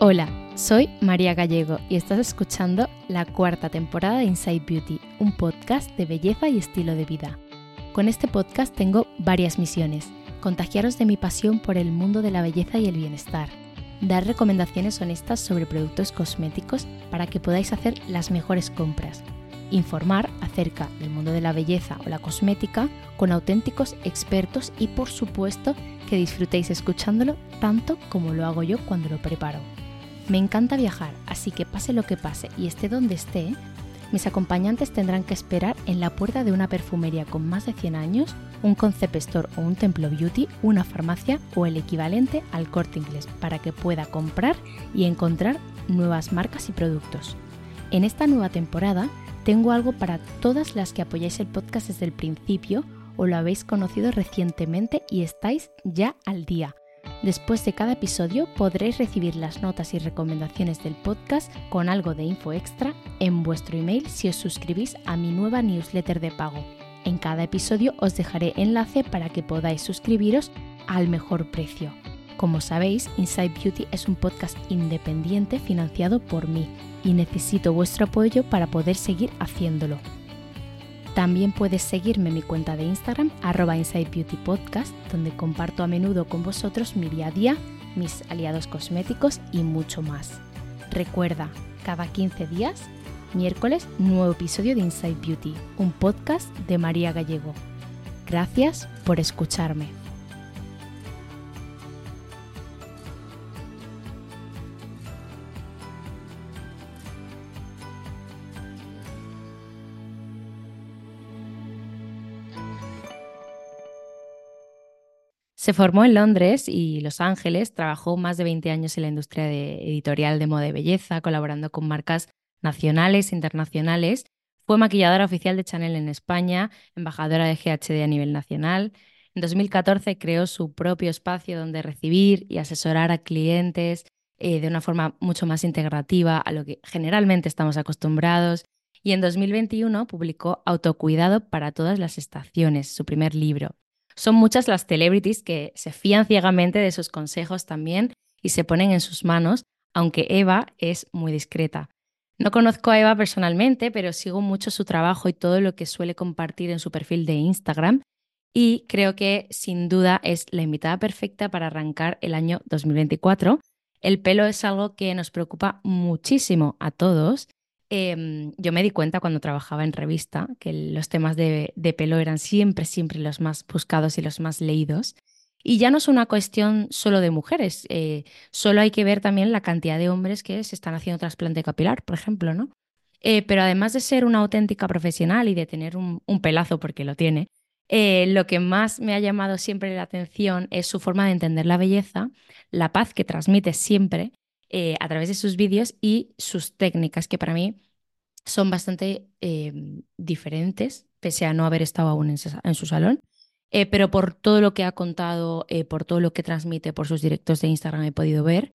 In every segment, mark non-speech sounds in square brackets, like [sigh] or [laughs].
Hola, soy María Gallego y estás escuchando la cuarta temporada de Inside Beauty, un podcast de belleza y estilo de vida. Con este podcast tengo varias misiones. Contagiaros de mi pasión por el mundo de la belleza y el bienestar. Dar recomendaciones honestas sobre productos cosméticos para que podáis hacer las mejores compras. Informar acerca del mundo de la belleza o la cosmética con auténticos expertos y por supuesto que disfrutéis escuchándolo tanto como lo hago yo cuando lo preparo. Me encanta viajar, así que pase lo que pase y esté donde esté, mis acompañantes tendrán que esperar en la puerta de una perfumería con más de 100 años, un concept store o un templo beauty, una farmacia o el equivalente al corte inglés para que pueda comprar y encontrar nuevas marcas y productos. En esta nueva temporada tengo algo para todas las que apoyáis el podcast desde el principio o lo habéis conocido recientemente y estáis ya al día. Después de cada episodio podréis recibir las notas y recomendaciones del podcast con algo de info extra en vuestro email si os suscribís a mi nueva newsletter de pago. En cada episodio os dejaré enlace para que podáis suscribiros al mejor precio. Como sabéis, Inside Beauty es un podcast independiente financiado por mí y necesito vuestro apoyo para poder seguir haciéndolo. También puedes seguirme en mi cuenta de Instagram, arroba Inside Beauty Podcast, donde comparto a menudo con vosotros mi día a día, mis aliados cosméticos y mucho más. Recuerda, cada 15 días, miércoles, nuevo episodio de Inside Beauty, un podcast de María Gallego. Gracias por escucharme. Se formó en Londres y Los Ángeles, trabajó más de 20 años en la industria editorial de moda y belleza, colaborando con marcas nacionales e internacionales. Fue maquilladora oficial de Chanel en España, embajadora de GHD a nivel nacional. En 2014 creó su propio espacio donde recibir y asesorar a clientes eh, de una forma mucho más integrativa a lo que generalmente estamos acostumbrados. Y en 2021 publicó Autocuidado para todas las estaciones, su primer libro. Son muchas las celebrities que se fían ciegamente de sus consejos también y se ponen en sus manos, aunque Eva es muy discreta. No conozco a Eva personalmente, pero sigo mucho su trabajo y todo lo que suele compartir en su perfil de Instagram y creo que sin duda es la invitada perfecta para arrancar el año 2024. El pelo es algo que nos preocupa muchísimo a todos Em, yo me di cuenta cuando trabajaba en revista que los temas de, pelo eran siempre, siempre los más buscados y los más leídos. Y ya no es una cuestión solo de mujeres, eh, solo hay que ver también la cantidad de hombres que se están haciendo trasplante capilar, por ejemplo, ¿no? Eh, pero además de ser una auténtica profesional y de tener un, pelazo, porque lo tiene, eh, lo que más me ha llamado siempre la atención es su forma de entender la belleza, la paz que transmite siempre eh, a través de sus vídeos y sus técnicas, que para mí son bastante eh, diferentes, pese a no haber estado aún en, su, salón. Eh, pero por todo lo que ha contado, por todo lo que transmite por sus directos de Instagram he podido ver.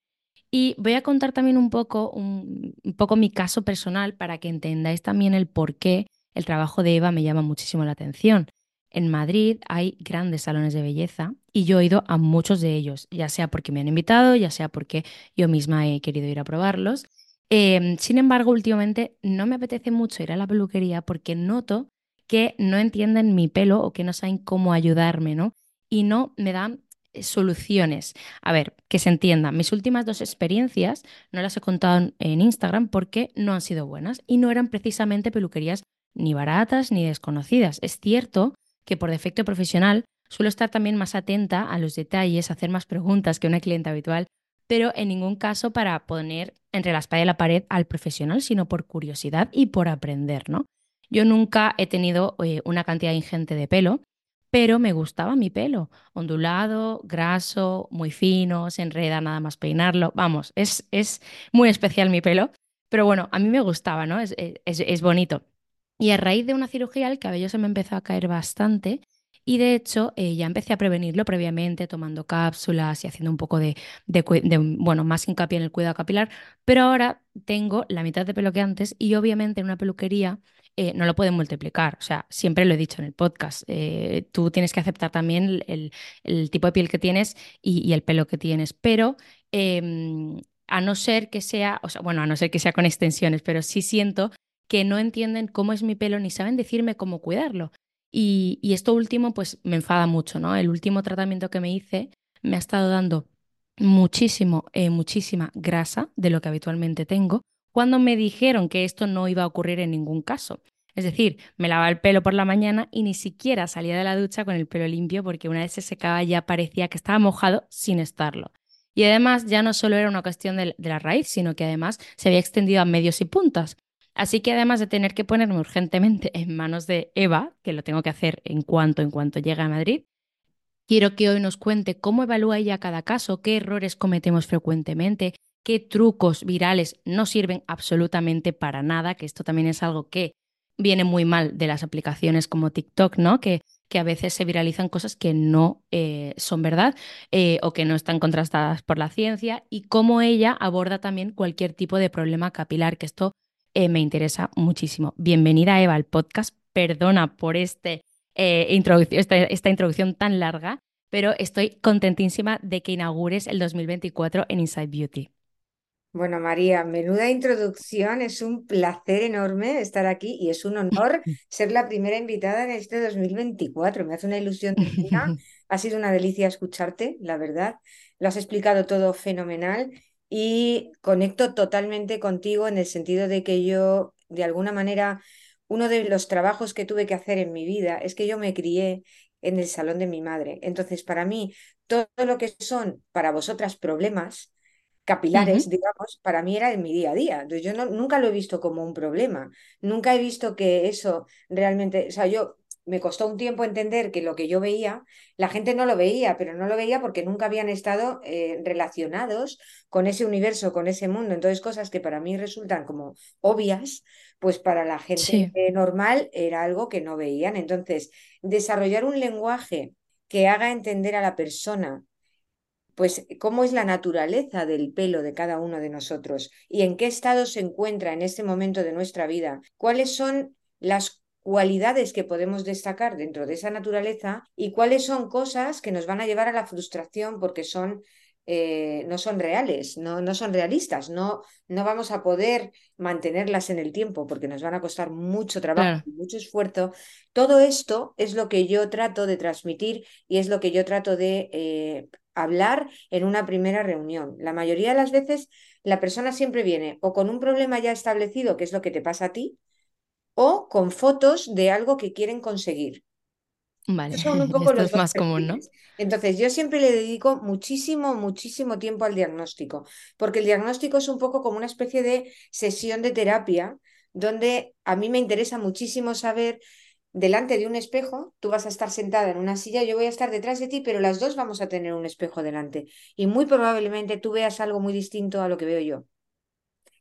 Y voy a contar también un poco, un poco mi caso personal para que entendáis también el por qué el trabajo de Eva me llama muchísimo la atención. En Madrid hay grandes salones de belleza y yo he ido a muchos de ellos, ya sea porque me han invitado, ya sea porque yo misma he querido ir a probarlos. Em, sin embargo, últimamente no me apetece mucho ir a la peluquería porque noto que no entienden mi pelo o que no saben cómo ayudarme, ¿no? Y no me dan eh, soluciones. A ver, que se entienda, mis últimas dos experiencias no las he contado en Instagram porque no han sido buenas y no eran precisamente peluquerías ni baratas ni desconocidas. Es cierto que por defecto profesional suelo estar también más atenta a los detalles, hacer más preguntas que una clienta habitual, pero en ningún caso para poner entre la espalda y la pared al profesional, sino por curiosidad y por aprender, ¿no? Yo nunca he tenido eh, una cantidad ingente de pelo, pero me gustaba mi pelo, ondulado, graso, muy fino, se enreda nada más peinarlo. Vamos, es, es muy especial mi pelo, pero bueno, a mí me gustaba, ¿no? Es, es, es bonito. Y a raíz de una cirugía el cabello se me empezó a caer bastante y de hecho eh, ya empecé a prevenirlo previamente tomando cápsulas y haciendo un poco de, bueno, más hincapié en el cuidado capilar, pero ahora tengo la mitad de pelo que antes y obviamente en una peluquería eh, no lo pueden multiplicar. O sea, siempre lo he dicho en el podcast, eh, tú tienes que aceptar también el, tipo de piel que tienes y, y, el pelo que tienes, pero em, a no ser que sea, o sea, bueno, a no ser que sea con extensiones, pero sí siento que no entienden cómo es mi pelo ni saben decirme cómo cuidarlo. Y, y esto último, pues me enfada mucho, ¿no? El último tratamiento que me hice me ha estado dando muchísimo, eh, muchísima grasa de lo que habitualmente tengo, cuando me dijeron que esto no iba a ocurrir en ningún caso. Es decir, me lavaba el pelo por la mañana y ni siquiera salía de la ducha con el pelo limpio porque una vez se secaba ya parecía que estaba mojado sin estarlo. Y además ya no solo era una cuestión de, la raíz, sino que además se había extendido a medios y puntas. Así que además de tener que ponerme urgentemente en manos de Eva, que lo tengo que hacer en cuanto en cuanto llegue a Madrid, quiero que hoy nos cuente cómo evalúa ella cada caso, qué errores cometemos frecuentemente, qué trucos virales no sirven absolutamente para nada, que esto también es algo que viene muy mal de las aplicaciones como TikTok, ¿no? Que, que a veces se viralizan cosas que no eh, son verdad eh, o que no están contrastadas por la ciencia y cómo ella aborda también cualquier tipo de problema capilar, que esto eh, me interesa muchísimo. Bienvenida Eva al podcast, perdona por este, introducción, esta introducción tan larga, pero estoy contentísima de que inaugures el 2024 en Inside Beauty. Bueno, María, menuda introducción. Es un placer enorme estar aquí y es un honor [laughs] ser la primera invitada en este 2024. Me hace una ilusión tremenda. [laughs] Ha sido una delicia escucharte, la verdad. Lo has explicado todo fenomenal y conecto totalmente contigo en el sentido de que yo, de alguna manera, uno de los trabajos que tuve que hacer en mi vida es que yo me crié en el salón de mi madre. Entonces, para mí, todo lo que son para vosotras problemas, capilares, digamos, para mí era en mi día a día. Entonces yo no, nunca lo he visto como un problema. Nunca he visto que eso realmente, o sea, yo me costó un tiempo entender que lo que yo veía, la gente no lo veía, pero no lo veía porque nunca habían estado eh, relacionados con ese universo, con ese mundo. Entonces, cosas que para mí resultan como obvias, pues para la gente normal era algo que no veían. Entonces, desarrollar un lenguaje que haga entender a la persona pues cómo es la naturaleza del pelo de cada uno de nosotros y en qué estado se encuentra en este momento de nuestra vida, cuáles son las cualidades que podemos destacar dentro de esa naturaleza y cuáles son cosas que nos van a llevar a la frustración porque son eh, no son reales, no, no son realistas, no, no, vamos a poder mantenerlas en el tiempo porque nos van a costar mucho trabajo y mucho esfuerzo. Todo esto es lo que yo trato de transmitir y es lo que yo trato de eh, hablar en una primera reunión. La mayoría de las veces la persona siempre viene o con un problema ya establecido, que es lo que te pasa a ti, o con fotos de algo que quieren conseguir. Vale, son un [laughs] poco los es más común, ¿no? Entonces, yo siempre le dedico muchísimo, muchísimo tiempo al diagnóstico, porque el diagnóstico es un poco como una especie de sesión de terapia, donde a mí me interesa muchísimo saber delante de un espejo, tú vas a estar sentada en una silla, yo voy a estar detrás de ti, pero las dos vamos a tener un espejo delante. Y muy probablemente tú veas algo muy distinto a lo que veo yo.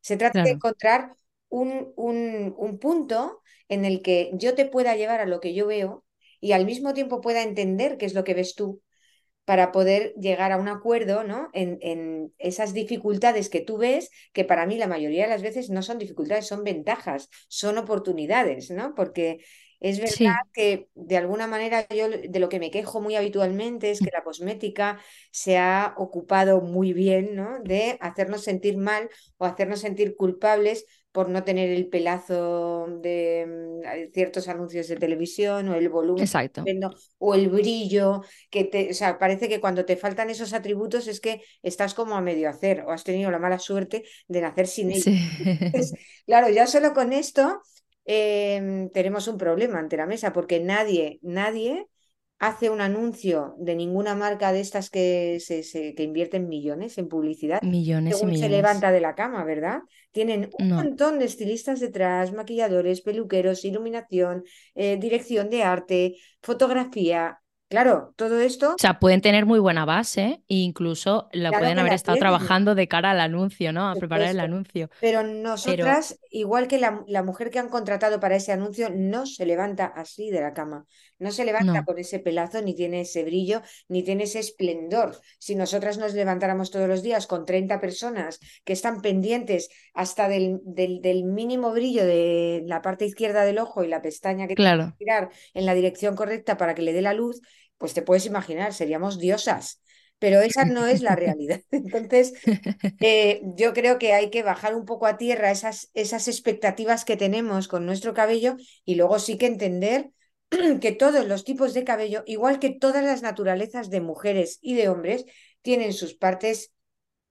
Se trata de encontrar un, un, un, punto en el que yo te pueda llevar a lo que yo veo y al mismo tiempo pueda entender qué es lo que ves tú para poder llegar a un acuerdo ¿no? en, en, esas dificultades que tú ves, que para mí la mayoría de las veces no son dificultades, son ventajas, son oportunidades, ¿no? Porque es verdad que de alguna manera yo de lo que me quejo muy habitualmente es que la cosmética se ha ocupado muy bien ¿no? de hacernos sentir mal o hacernos sentir culpables por no tener el pelazo de mm, ciertos anuncios de televisión o el volumen Exacto. o el brillo, que te, o sea, parece que cuando te faltan esos atributos es que estás como a medio hacer o has tenido la mala suerte de nacer sin ellos. claro, ya solo con esto Em, tenemos un problema ante la mesa porque nadie, nadie hace un anuncio de ninguna marca de estas que, se, que invierten millones en publicidad. Millones y millones. se levanta de la cama, ¿verdad? Tienen un montón de estilistas detrás, maquilladores, peluqueros, iluminación, eh, dirección de arte, fotografía. Claro, todo esto. O sea, pueden tener muy buena base e incluso la pueden haber estado trabajando de cara al anuncio, ¿no? A preparar el anuncio. Pero nosotras, igual que la, mujer que han contratado para ese anuncio, no se levanta así de la cama. No se levanta con ese pelazo, ni tiene ese brillo, ni tiene ese esplendor. Si nosotras nos levantáramos todos los días con 30 personas que están pendientes hasta del, del, mínimo brillo de la parte izquierda del ojo y la pestaña que claro. tiene que girar en la dirección correcta para que le dé la luz, pues te puedes imaginar, seríamos diosas. pero esa no es la realidad. [laughs] Entonces, eh, yo creo que hay que bajar un poco a tierra esas, esas expectativas que tenemos con nuestro cabello y luego sí que entender [clears throat] que todos los tipos de cabello, igual que todas las naturalezas de mujeres y de hombres, tienen sus partes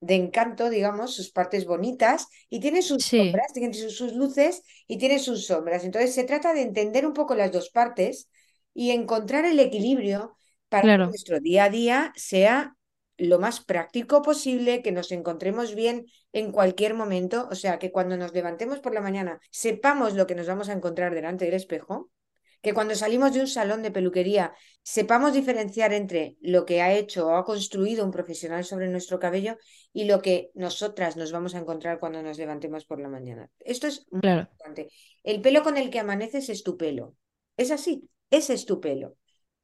de encanto, digamos, sus partes bonitas y tienen sus sombras, tienen sus, luces y tienen sus sombras. Entonces se trata de entender un poco las dos partes y encontrar el equilibrio para que nuestro día a día sea lo más práctico posible, que nos encontremos bien en cualquier momento, o sea, que cuando nos levantemos por la mañana sepamos lo que nos vamos a encontrar delante del espejo que cuando salimos de un salón de peluquería sepamos diferenciar entre lo que ha hecho o ha construido un profesional sobre nuestro cabello y lo que nosotras nos vamos a encontrar cuando nos levantemos por la mañana. Esto es muy importante. El pelo con el que amaneces es tu pelo. Es así, ese es tu pelo.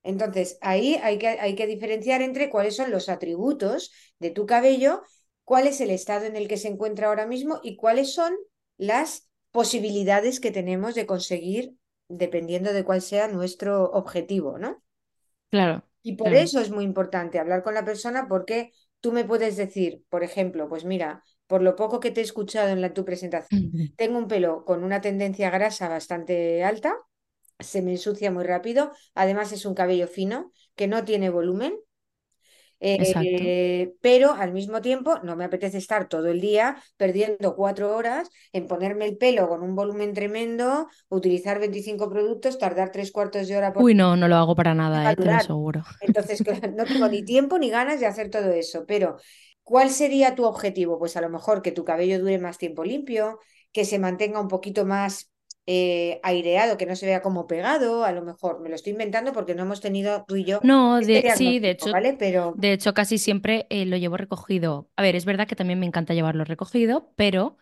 Entonces, ahí hay que, hay que diferenciar entre cuáles son los atributos de tu cabello, cuál es el estado en el que se encuentra ahora mismo y cuáles son las posibilidades que tenemos de conseguir dependiendo de cuál sea nuestro objetivo, ¿no? Claro. Y por eso es muy importante hablar con la persona porque tú me puedes decir, por ejemplo, pues mira, por lo poco que te he escuchado en la, tu presentación, tengo un pelo con una tendencia grasa bastante alta, se me ensucia muy rápido, además es un cabello fino que no tiene volumen eh, pero al mismo tiempo no me apetece estar todo el día perdiendo cuatro horas en ponerme el pelo con un volumen tremendo, utilizar 25 productos, tardar tres cuartos de hora por... Uy, no, no lo hago para nada, eh, te lo aseguro. [laughs] Entonces, no tengo ni tiempo ni ganas de hacer todo eso, pero ¿cuál sería tu objetivo? Pues a lo mejor que tu cabello dure más tiempo limpio, que se mantenga un poquito más eh, aireado, que no se vea como pegado, a lo mejor me lo estoy inventando porque no hemos tenido tú y yo. No, de, sí, de hecho, ¿vale? pero... de hecho casi siempre eh, lo llevo recogido. A ver, es verdad que también me encanta llevarlo recogido, pero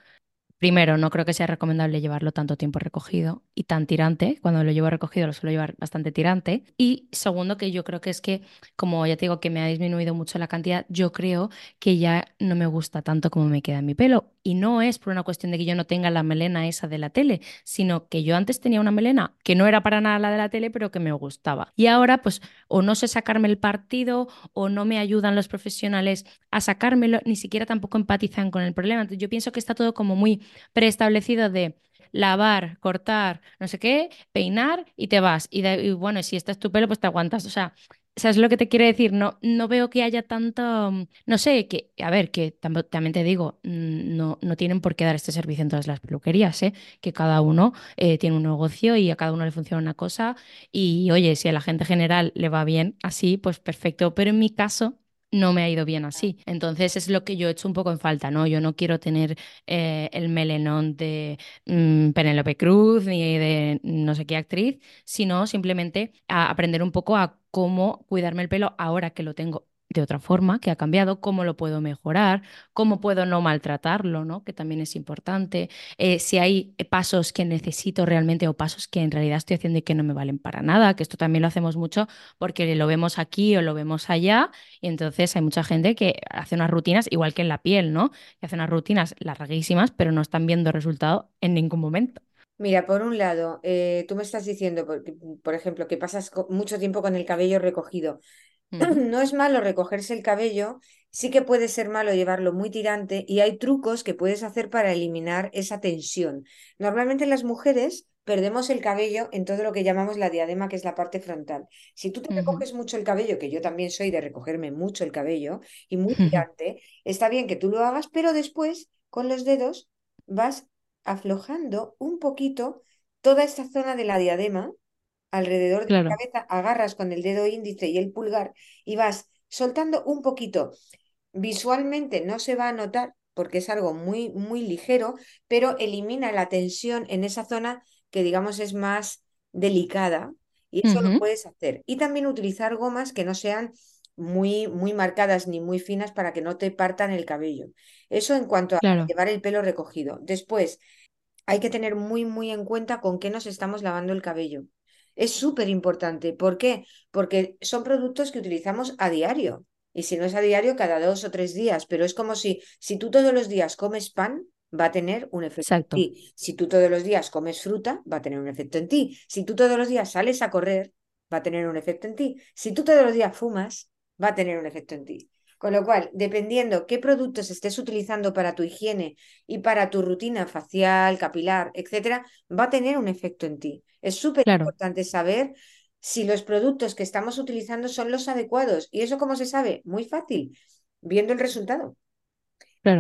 Primero, no creo que sea recomendable llevarlo tanto tiempo recogido y tan tirante. Cuando lo llevo recogido lo suelo llevar bastante tirante. Y segundo, que yo creo que es que, como ya te digo que me ha disminuido mucho la cantidad, yo creo que ya no me gusta tanto como me queda en mi pelo. Y no es por una cuestión de que yo no tenga la melena esa de la tele, sino que yo antes tenía una melena que no era para nada la de la tele, pero que me gustaba. Y ahora, pues, o no sé sacarme el partido, o no me ayudan los profesionales a sacármelo, ni siquiera tampoco empatizan con el problema. Entonces, yo pienso que está todo como muy preestablecido de lavar, cortar, no sé qué, peinar y te vas. Y, bueno, si estás tu pelo, pues te aguantas. O sea, ¿sabes lo que te quiero decir? No, no veo que haya tanto, no sé, que, a ver, que también te digo, mm, no, no tienen por qué dar este servicio en todas las peluquerías, ¿eh? que cada uno eh, tiene un negocio y a cada uno le funciona una cosa. Y oye, si a la gente general le va bien así, pues perfecto. Pero en mi caso, no me ha ido bien así. Entonces es lo que yo he hecho un poco en falta, ¿no? Yo no quiero tener eh, el melenón de mm, Penélope Cruz ni de no sé qué actriz, sino simplemente a aprender un poco a cómo cuidarme el pelo ahora que lo tengo de otra forma, que ha cambiado, cómo lo puedo mejorar, cómo puedo no maltratarlo, ¿no? que también es importante, eh, si hay pasos que necesito realmente o pasos que en realidad estoy haciendo y que no me valen para nada, que esto también lo hacemos mucho porque lo vemos aquí o lo vemos allá, y entonces hay mucha gente que hace unas rutinas, igual que en la piel, ¿no? que hace unas rutinas larguísimas, pero no están viendo resultado en ningún momento. Mira, por un lado, eh, tú me estás diciendo, por, por ejemplo, que pasas mucho tiempo con el cabello recogido. [clears throat] No es malo recogerse el cabello, sí que puede ser malo llevarlo muy tirante y hay trucos que puedes hacer para eliminar esa tensión. Normalmente las mujeres perdemos el cabello en todo lo que llamamos la diadema, que es la parte frontal. Si tú te recoges mucho el cabello, que yo también soy de recogerme mucho el cabello y muy tirante, está bien que tú lo hagas, pero después con los dedos vas aflojando un poquito toda esta zona de la diadema alrededor de la cabeza, agarras con el dedo índice y el pulgar y vas soltando un poquito. Visualmente no se va a notar porque es algo muy, muy ligero, pero elimina la tensión en esa zona que digamos es más delicada y eso lo puedes hacer. Y también utilizar gomas que no sean muy, muy marcadas ni muy finas para que no te partan el cabello. Eso en cuanto a llevar el pelo recogido. Después, hay que tener muy, muy en cuenta con qué nos estamos lavando el cabello. Es súper importante. ¿Por qué? Porque son productos que utilizamos a diario. Y si no es a diario, cada dos o tres días. Pero es como si, si tú todos los días comes pan, va a tener un efecto en ti. Si tú todos los días comes fruta, va a tener un efecto en ti. Si tú todos los días sales a correr, va a tener un efecto en ti. Si tú todos los días fumas, va a tener un efecto en ti. Con lo cual, dependiendo qué productos estés utilizando para tu higiene y para tu rutina facial, capilar, etcétera, va a tener un efecto en ti. Es súper importante saber si los productos que estamos utilizando son los adecuados. ¿Y eso cómo se sabe? Muy fácil, viendo el resultado.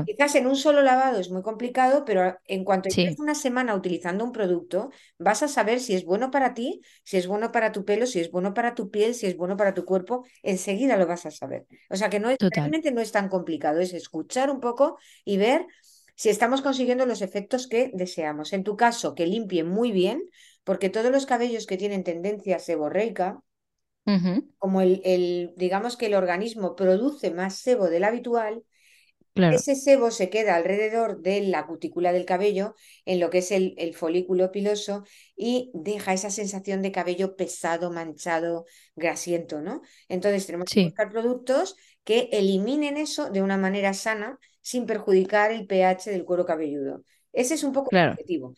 Quizás en un solo lavado es muy complicado, pero en cuanto lleves una semana utilizando un producto, vas a saber si es bueno para ti, si es bueno para tu pelo, si es bueno para tu piel, si es bueno para tu cuerpo, enseguida lo vas a saber. O sea que no es, realmente no es tan complicado, es escuchar un poco y ver si estamos consiguiendo los efectos que deseamos. En tu caso, que limpie muy bien, porque todos los cabellos que tienen tendencia seborreica, como el, el, digamos que el organismo produce más sebo del habitual, ese sebo se queda alrededor de la cutícula del cabello, en lo que es el, folículo piloso, y deja esa sensación de cabello pesado, manchado, grasiento, ¿no? Entonces tenemos que buscar productos que eliminen eso de una manera sana, sin perjudicar el pH del cuero cabelludo. Ese es un poco el objetivo.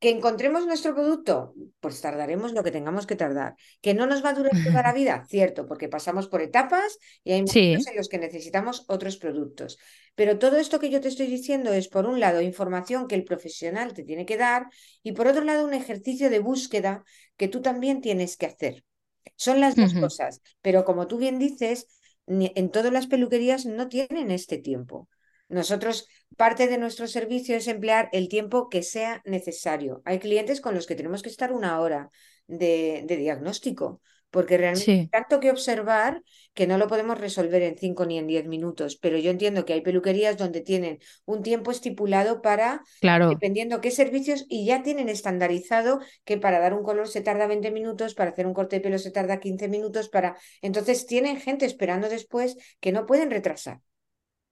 Que encontremos nuestro producto, pues tardaremos lo que tengamos que tardar. Que no nos va a durar [laughs] toda la vida, cierto, porque pasamos por etapas y hay momentos en los que necesitamos otros productos. Pero todo esto que yo te estoy diciendo es, por un lado, información que el profesional te tiene que dar y por otro lado, un ejercicio de búsqueda que tú también tienes que hacer. Son las dos cosas, pero como tú bien dices, en todas las peluquerías no tienen este tiempo. Nosotros, parte de nuestro servicio es emplear el tiempo que sea necesario. Hay clientes con los que tenemos que estar una hora de, diagnóstico, porque realmente hay tanto que observar que no lo podemos resolver en cinco ni en diez minutos. Pero yo entiendo que hay peluquerías donde tienen un tiempo estipulado para, dependiendo qué servicios, y ya tienen estandarizado que para dar un color se tarda 20 minutos, para hacer un corte de pelo se tarda 15 minutos, para... Entonces tienen gente esperando después que no pueden retrasar.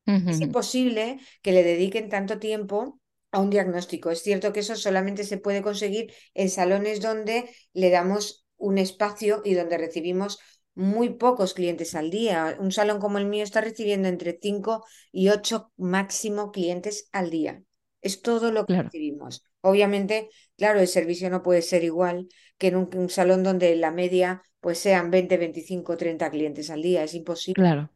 Es imposible que le dediquen tanto tiempo a un diagnóstico. Es cierto que eso solamente se puede conseguir en salones donde le damos un espacio y donde recibimos muy pocos clientes al día. Un salón como el mío está recibiendo entre 5 y 8 máximo clientes al día. Es todo lo que recibimos. Obviamente, claro, el servicio no puede ser igual que en un, un, salón donde la media pues sean 20, 25, 30 clientes al día. Es imposible. Claro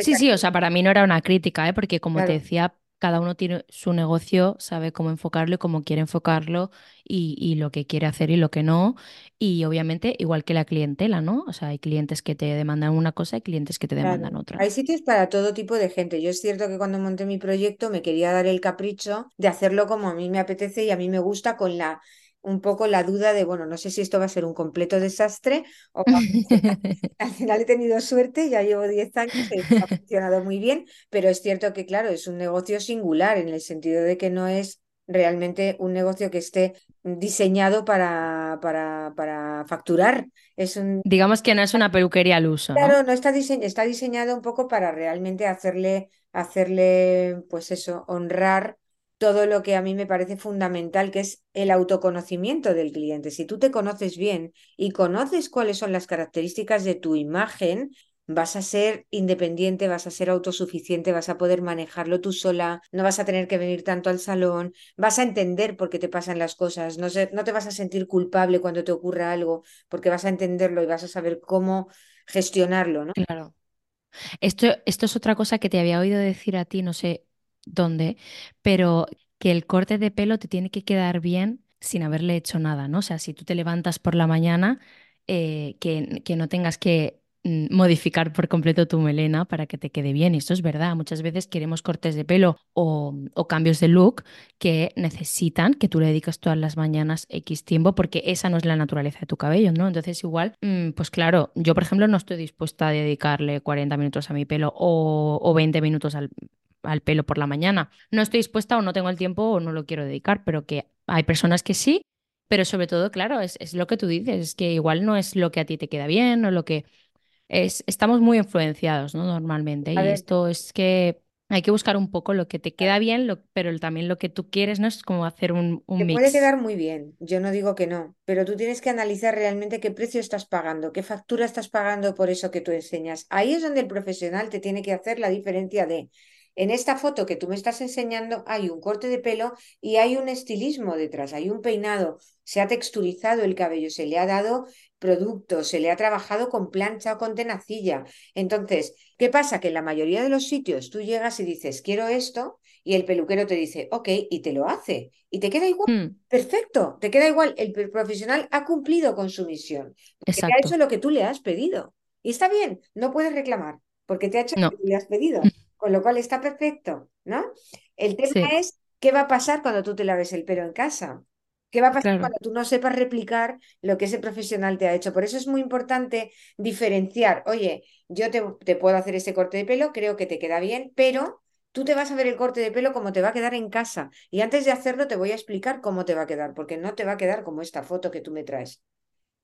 sí, sí, o sea, para mí no era una crítica, ¿eh? porque como te decía, cada uno tiene su negocio, sabe cómo enfocarlo y cómo quiere enfocarlo y, lo que quiere hacer y lo que no. Y obviamente, igual que la clientela, ¿no? O sea, hay clientes que te demandan una cosa y clientes que te demandan otra. Hay sitios para todo tipo de gente. Yo es cierto que cuando monté mi proyecto me quería dar el capricho de hacerlo como a mí me apetece y a mí me gusta con la un poco la duda de, bueno, no sé si esto va a ser un completo desastre o [laughs] al final he tenido suerte, ya llevo 10 años, y ha funcionado muy bien, pero es cierto que, claro, es un negocio singular en el sentido de que no es realmente un negocio que esté diseñado para, para, para facturar. Es un... Digamos que no es una peluquería al uso. Claro, no, está, está diseñado un poco para realmente hacerle, hacerle, pues eso, honrar todo lo que a mí me parece fundamental, que es el autoconocimiento del cliente. Si tú te conoces bien y conoces cuáles son las características de tu imagen, vas a ser independiente, vas a ser autosuficiente, vas a poder manejarlo tú sola, no vas a tener que venir tanto al salón, vas a entender por qué te pasan las cosas, no, te vas a sentir culpable cuando te ocurra algo, porque vas a entenderlo y vas a saber cómo gestionarlo, ¿no? Claro. Esto, esto es otra cosa que te había oído decir a ti, no sé, dónde, pero que el corte de pelo te tiene que quedar bien sin haberle hecho nada, ¿no? O sea, si tú te levantas por la mañana, eh, que, que no tengas que Mm, modificar por completo tu melena para que te quede bien. Y esto es verdad. Muchas veces queremos cortes de pelo o, cambios de look que necesitan que tú le dediques todas las mañanas X tiempo porque esa no es la naturaleza de tu cabello, ¿no? Entonces igual, mm, pues claro, yo por ejemplo no estoy dispuesta a dedicarle 40 minutos a mi pelo o, o 20 minutos al, al pelo por la mañana. No estoy dispuesta o no tengo el tiempo o no lo quiero dedicar, pero que hay personas que sí. Pero sobre todo, claro, es, es lo que tú dices, es que igual no es lo que a ti te queda bien o lo que es, estamos muy influenciados, ¿no? Normalmente. y esto es que hay que buscar un poco lo que te queda bien, pero también lo que tú quieres, ¿no? Es como hacer un, un te mix. puede quedar muy bien, yo no digo que no, pero tú tienes que analizar realmente qué precio estás pagando, qué factura estás pagando por eso que tú enseñas. Ahí es donde el profesional te tiene que hacer la diferencia de en esta foto que tú me estás enseñando hay un corte de pelo y hay un estilismo detrás, hay un peinado, se ha texturizado el cabello, se le ha dado producto, se le ha trabajado con plancha o con tenacilla. Entonces, ¿qué pasa? Que en la mayoría de los sitios tú llegas y dices, quiero esto, y el peluquero te dice, ok, y te lo hace. Y te queda igual. Mm, Perfecto, te queda igual. El profesional ha cumplido con su misión. Te ha exacto. hecho lo que tú le has pedido. Y está bien, no puedes reclamar, porque te ha hecho lo que le has pedido. Con lo cual está perfecto, ¿no? El tema Sí, es, ¿qué va a pasar cuando tú te laves el pelo en casa? ¿Qué va a pasar claro, cuando tú no sepas replicar lo que ese profesional te ha hecho? Por eso es muy importante diferenciar, oye, yo te, te puedo hacer ese corte de pelo, creo que te queda bien, pero tú te vas a ver el corte de pelo como te va a quedar en casa. Y antes de hacerlo te voy a explicar cómo te va a quedar, porque no te va a quedar como esta foto que tú me traes.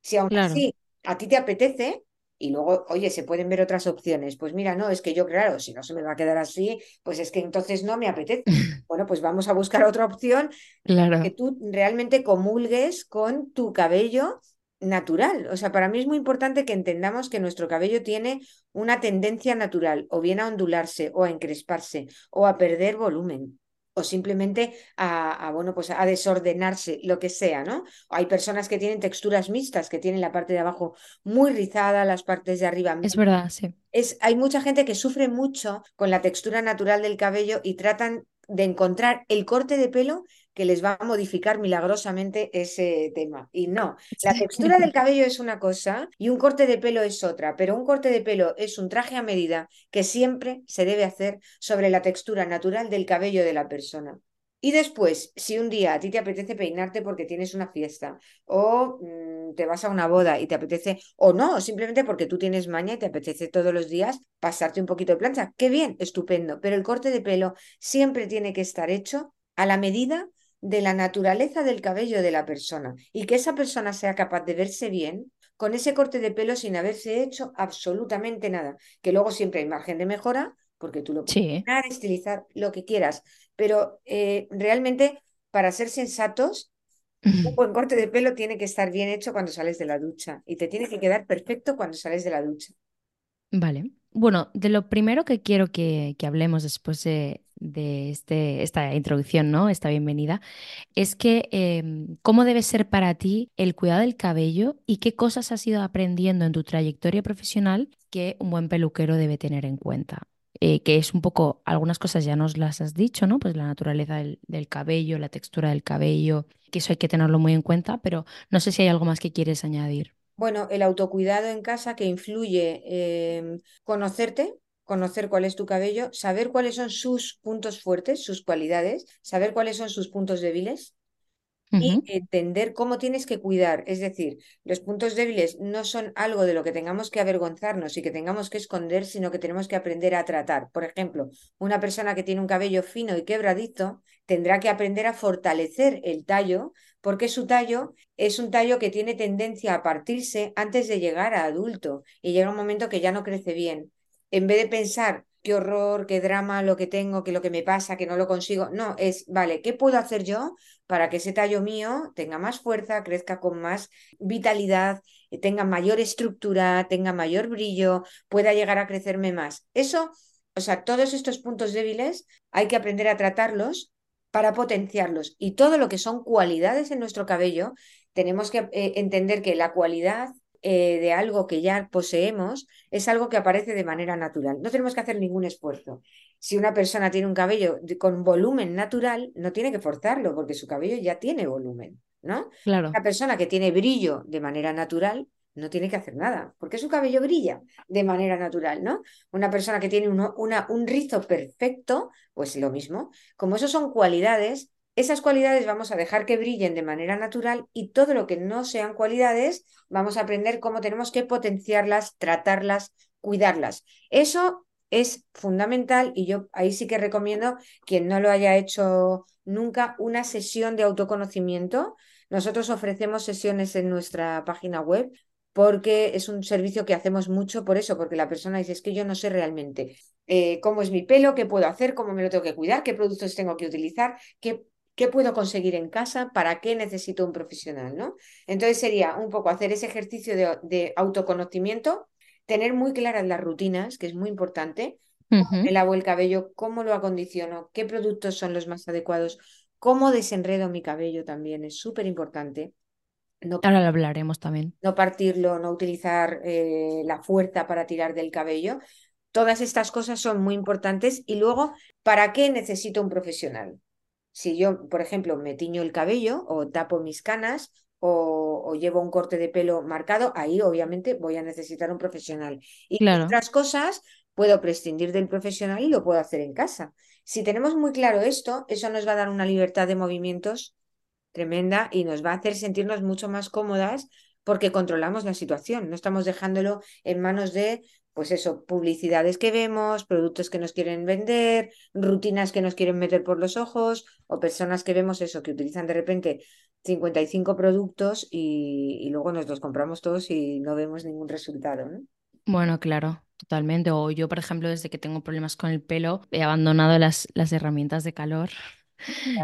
Si aún claro, así a ti te apetece y luego, oye, se pueden ver otras opciones. Pues mira, no, es que yo, claro, si no se me va a quedar así, pues es que entonces no me apetece. [laughs] Bueno, pues vamos a buscar otra opción que claro. tú realmente comulgues con tu cabello natural. O sea, para mí es muy importante que entendamos que nuestro cabello tiene una tendencia natural, o bien a ondularse, o a encresparse, o a perder volumen. O simplemente a, a, bueno, pues a desordenarse, lo que sea, ¿no? Hay personas que tienen texturas mixtas, que tienen la parte de abajo muy rizada, las partes de arriba Es verdad, sí. es, hay mucha gente que sufre mucho con la textura natural del cabello y tratan de encontrar el corte de pelo que les va a modificar milagrosamente ese tema. Y no, la textura del cabello es una cosa y un corte de pelo es otra, pero un corte de pelo es un traje a medida que siempre se debe hacer sobre la textura natural del cabello de la persona. Y después, si un día a ti te apetece peinarte porque tienes una fiesta o mm, te vas a una boda y te apetece, o no, simplemente porque tú tienes maña y te apetece todos los días pasarte un poquito de plancha, qué bien, estupendo, pero el corte de pelo siempre tiene que estar hecho a la medida de la naturaleza del cabello de la persona y que esa persona sea capaz de verse bien con ese corte de pelo sin haberse hecho absolutamente nada, que luego siempre hay margen de mejora porque tú lo puedes Sí. estilizar, lo que quieras, pero eh, realmente, para ser sensatos, un buen corte de pelo tiene que estar bien hecho cuando sales de la ducha y te tiene que quedar perfecto cuando sales de la ducha. Vale. Bueno, de lo primero que quiero que, hablemos después de, de este, esta introducción, ¿no? Esta bienvenida, es que em, cómo debe ser para ti el cuidado del cabello y qué cosas has ido aprendiendo en tu trayectoria profesional que un buen peluquero debe tener en cuenta. Eh, que es un poco, algunas cosas ya nos las has dicho, ¿no? Pues la naturaleza del, del cabello, la textura del cabello, que eso hay que tenerlo muy en cuenta, pero no sé si hay algo más que quieres añadir. Bueno, el autocuidado en casa que influye eh, conocerte, conocer cuál es tu cabello, saber cuáles son sus puntos fuertes, sus cualidades, saber cuáles son sus puntos débiles y entender cómo tienes que cuidar. Es decir, los puntos débiles no son algo de lo que tengamos que avergonzarnos y que tengamos que esconder, sino que tenemos que aprender a tratar. Por ejemplo, una persona que tiene un cabello fino y quebradizo tendrá que aprender a fortalecer el tallo, porque su tallo es un tallo que tiene tendencia a partirse antes de llegar a adulto y llega un momento que ya no crece bien. En vez de pensar, qué horror, qué drama, lo que tengo, que lo que me pasa, que no lo consigo, no, es, vale, ¿qué puedo hacer yo? para que ese tallo mío tenga más fuerza, crezca con más vitalidad, tenga mayor estructura, tenga mayor brillo, pueda llegar a crecerme más. Eso, o sea, todos estos puntos débiles hay que aprender a tratarlos para potenciarlos. Y todo lo que son cualidades en nuestro cabello, tenemos que eh, entender que la cualidad eh, de algo que ya poseemos es algo que aparece de manera natural. No tenemos que hacer ningún esfuerzo. Si una persona tiene un cabello con volumen natural, no tiene que forzarlo porque su cabello ya tiene volumen, ¿no? claro. Una persona que tiene brillo de manera natural no tiene que hacer nada porque su cabello brilla de manera natural, ¿no? Una persona que tiene uno- una, un rizo perfecto, pues lo mismo. Como eso son cualidades, esas cualidades vamos a dejar que brillen de manera natural y todo lo que no sean cualidades, vamos a aprender cómo tenemos que potenciarlas, tratarlas, cuidarlas. Eso es fundamental y yo ahí sí que recomiendo quien no lo haya hecho nunca una sesión de autoconocimiento. Nosotros ofrecemos sesiones en nuestra página web porque es un servicio que hacemos mucho por eso, porque la persona dice, es que yo no sé realmente eh, cómo es mi pelo, qué puedo hacer, cómo me lo tengo que cuidar, qué productos tengo que utilizar, qué, qué puedo conseguir en casa, para qué necesito un profesional, ¿no? Entonces sería un poco hacer ese ejercicio de, de autoconocimiento, tener muy claras las rutinas, que es muy importante, me lavo el cabello, cómo lo acondiciono, qué productos son los más adecuados, cómo desenredo mi cabello también es súper importante. No, Ahora lo hablaremos también. No partirlo, no utilizar eh, la fuerza para tirar del cabello. Todas estas cosas son muy importantes. Y luego, ¿para qué necesito un profesional? Si yo, por ejemplo, me tiño el cabello o tapo mis canas o, llevo un corte de pelo marcado, ahí obviamente voy a necesitar un profesional. Y otras cosas puedo prescindir del profesional y lo puedo hacer en casa. Si tenemos muy claro esto, eso nos va a dar una libertad de movimientos tremenda y nos va a hacer sentirnos mucho más cómodas porque controlamos la situación, no estamos dejándolo en manos de pues eso, publicidades que vemos, productos que nos quieren vender, rutinas que nos quieren meter por los ojos, o personas que vemos eso, que utilizan de repente 55 productos y, luego nos los compramos todos y no vemos ningún resultado. ¿no? Bueno, claro, totalmente. O yo, por ejemplo, desde que tengo problemas con el pelo, he abandonado las, las herramientas de calor.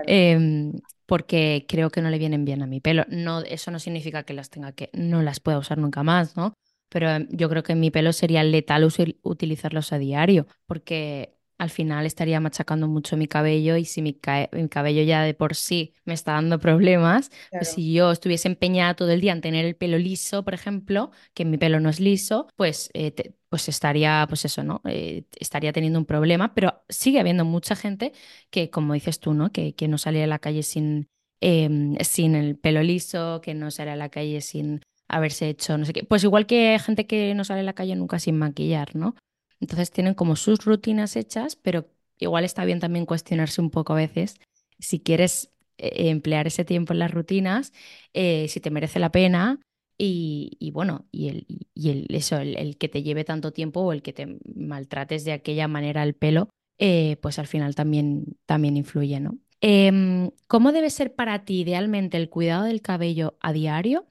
Em, porque creo que no le vienen bien a mi pelo. No, eso no significa que las tenga que, no las pueda usar nunca más, ¿no? pero em, yo creo que en mi pelo sería letal utilizarlos a diario, porque al final estaría machacando mucho mi cabello y si mi, cabello ya de por sí me está dando problemas, pues si yo estuviese empeñada todo el día en tener el pelo liso, por ejemplo, que mi pelo no es liso, pues, eh, pues estaría, pues eso, ¿no? Eh, estaría teniendo un problema, pero sigue habiendo mucha gente que, como dices tú, ¿no? Que, que no sale a la calle sin, em, sin el pelo liso, que no sale a la calle sin haberse hecho no sé qué. Pues igual que gente que no sale a la calle nunca sin maquillar, ¿no? Entonces tienen como sus rutinas hechas, pero igual está bien también cuestionarse un poco a veces si quieres eh, emplear ese tiempo en las rutinas, eh, si te merece la pena y, bueno, y, el, eso, el, que te lleve tanto tiempo o el que te maltrates de aquella manera el pelo, eh, pues al final también, también influye, ¿no? Em, ¿Cómo debe ser para ti idealmente el cuidado del cabello a diario?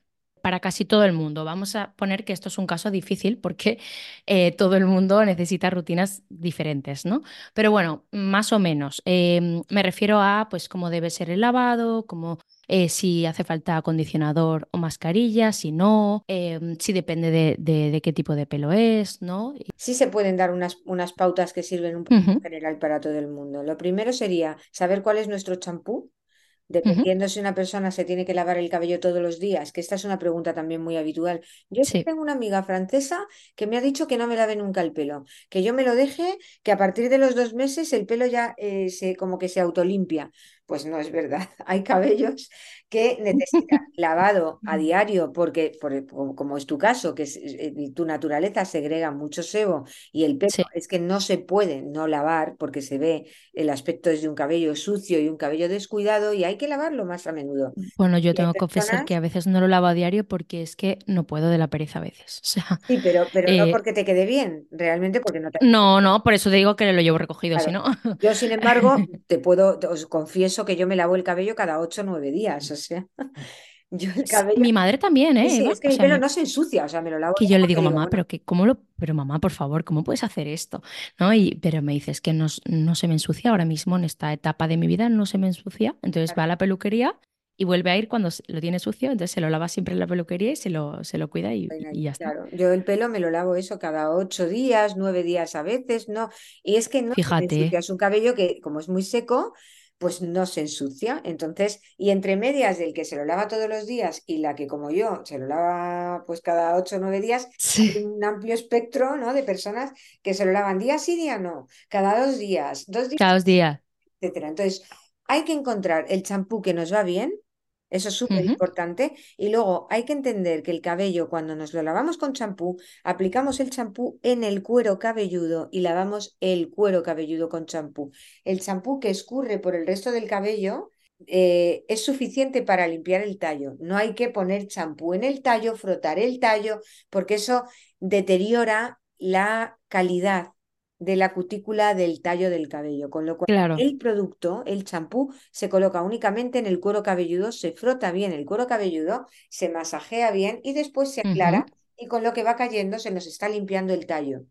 Para casi todo el mundo. Vamos a poner que esto es un caso difícil porque eh, todo el mundo necesita rutinas diferentes, ¿no? Pero bueno, más o menos. Em, me refiero a pues cómo debe ser el lavado, cómo eh, si hace falta acondicionador o mascarilla, si no, em, si depende de, qué tipo de pelo es, ¿no? Sí se pueden dar unas, unas pautas que sirven un poco en general para todo el mundo. Lo primero sería saber cuál es nuestro champú, Dependiendo si una persona se tiene que lavar el cabello todos los días, que esta es una pregunta también muy habitual. Yo tengo una amiga francesa que me ha dicho que no me lave nunca el pelo, que yo me lo deje, que a partir de los dos meses el pelo ya eh, se, como que se autolimpia. Pues no es verdad. [laughs] Hay cabellos que [laughs] necesitan lavado a diario porque, por, como es tu caso, que eh, tu naturaleza segrega mucho sebo y el pelo es que no se puede no lavar porque se ve el aspecto de un cabello sucio y un cabello descuidado y hay que lavarlo más a menudo. Bueno, yo tengo que confesar que a veces no lo lavo a diario porque es que no puedo de la pereza a veces. [laughs] sí, pero, pero no eh, porque te quede bien, realmente porque no te... No, no, por eso te digo que lo llevo recogido, si no... Yo, sin [laughs] embargo, te puedo, os confieso que yo me lavo el cabello cada 8 o 9 días, o sea. [laughs] Yo el cabello... Mi madre también, ¿eh? Sí, es que el pelo no se ensucia, o sea, me lo lavo. Que yo le digo, mamá, pero que, ¿cómo lo, pero mamá, por favor, ¿cómo puedes hacer esto? ¿No? Y, pero me dices que no, no se me ensucia ahora mismo en esta etapa de mi vida, no se me ensucia. Entonces va a la peluquería y vuelve a ir cuando lo tiene sucio, entonces se lo lava siempre en la peluquería y se lo, se lo cuida y, ya está. Claro, yo el pelo me lo lavo eso cada ocho días, nueve días a veces, ¿no? Y es que no Fíjate. es un cabello que como es muy seco, pues no se ensucia. Entonces, y entre medias del que se lo lava todos los días y la que como yo se lo lava pues cada ocho o nueve días, hay un amplio espectro ¿no? de personas que se lo lavan día sí, día no, cada dos días, dos días. Cada dos días. Etcétera. Entonces, hay que encontrar el champú que nos va bien eso es súper importante. Y luego hay que entender que el cabello, cuando nos lo lavamos con champú, aplicamos el champú en el cuero cabelludo y lavamos el cuero cabelludo con champú. El champú que escurre por el resto del cabello eh, es suficiente para limpiar el tallo. No hay que poner champú en el tallo, frotar el tallo, porque eso deteriora la calidad de la cutícula del tallo del cabello, con lo cual el producto, el champú, se coloca únicamente en el cuero cabelludo, se frota bien el cuero cabelludo, se masajea bien y después se aclara y con lo que va cayendo se nos está limpiando el tallo.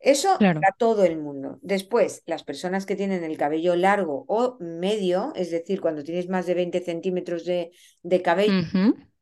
Eso para todo el mundo. Después, las personas que tienen el cabello largo o medio, es decir, cuando tienes más de 20 centímetros de, cabello,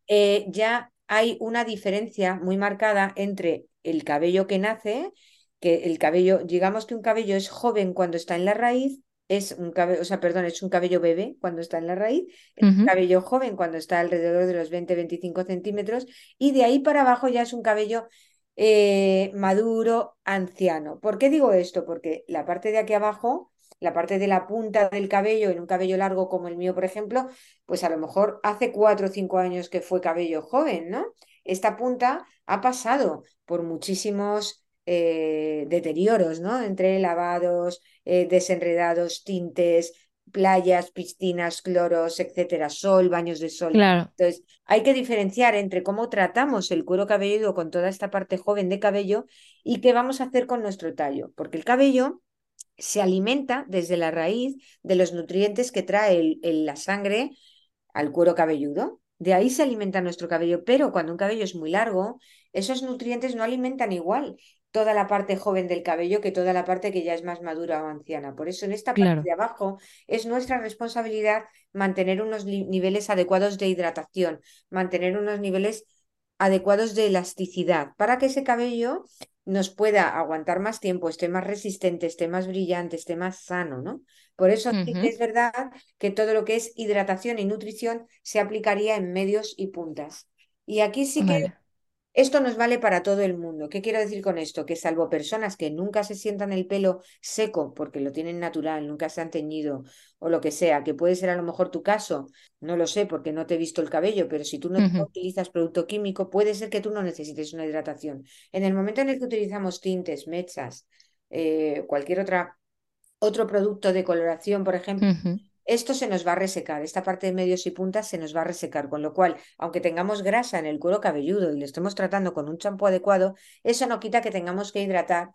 eh, ya hay una diferencia muy marcada entre el cabello que nace que el cabello, digamos que un cabello es joven cuando está en la raíz, es un cabello, o sea, perdón, es un cabello bebé cuando está en la raíz, es un cabello joven cuando está alrededor de los 20-25 centímetros y de ahí para abajo ya es un cabello eh, maduro, anciano. ¿Por qué digo esto? Porque la parte de aquí abajo la parte de la punta del cabello, en un cabello largo como el mío, por ejemplo, pues a lo mejor hace cuatro o cinco años que fue cabello joven, ¿no? Esta punta ha pasado por muchísimos eh, deterioros, ¿no? Entre lavados, eh, desenredados, tintes, playas, piscinas, cloros, etcétera, sol, baños de sol. Claro. Entonces, hay que diferenciar entre cómo tratamos el cuero cabelludo con toda esta parte joven de cabello y qué vamos a hacer con nuestro tallo, porque el cabello se alimenta desde la raíz de los nutrientes que trae la sangre al cuero cabelludo. De ahí se alimenta nuestro cabello, pero cuando un cabello es muy largo, esos nutrientes no alimentan igual toda la parte joven del cabello que toda la parte que ya es más madura o anciana. Por eso en esta parte de abajo es nuestra responsabilidad mantener unos niveles adecuados de hidratación, mantener unos niveles adecuados de elasticidad para que ese cabello nos pueda aguantar más tiempo, esté más resistente, esté más brillante, esté más sano, ¿no? Por eso es verdad que todo lo que es hidratación y nutrición se aplicaría en medios y puntas. Y aquí sí que esto nos vale para todo el mundo. ¿Qué quiero decir con esto? Que salvo personas que nunca se sientan el pelo seco porque lo tienen natural, nunca se han teñido o lo que sea, que puede ser a lo mejor tu caso, no lo sé porque no te he visto el cabello, pero si tú no utilizas producto químico, puede ser que tú no necesites una hidratación. En el momento en el que utilizamos tintes, mechas, eh, cualquier otra, otro producto de coloración, por ejemplo, esto se nos va a resecar, esta parte de medios y puntas se nos va a resecar, con lo cual, aunque tengamos grasa en el cuero cabelludo y lo estemos tratando con un champú adecuado, eso no quita que tengamos que hidratar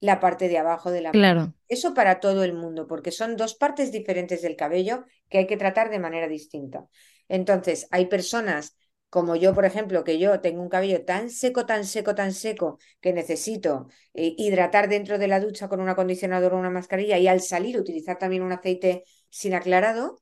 la parte de abajo de la Claro. Eso para todo el mundo, porque son dos partes diferentes del cabello que hay que tratar de manera distinta. Entonces, hay personas como yo, por ejemplo, que yo tengo un cabello tan seco, tan seco, tan seco, que necesito eh, hidratar dentro de la ducha con un acondicionador o una mascarilla y al salir utilizar también un aceite sin aclarado.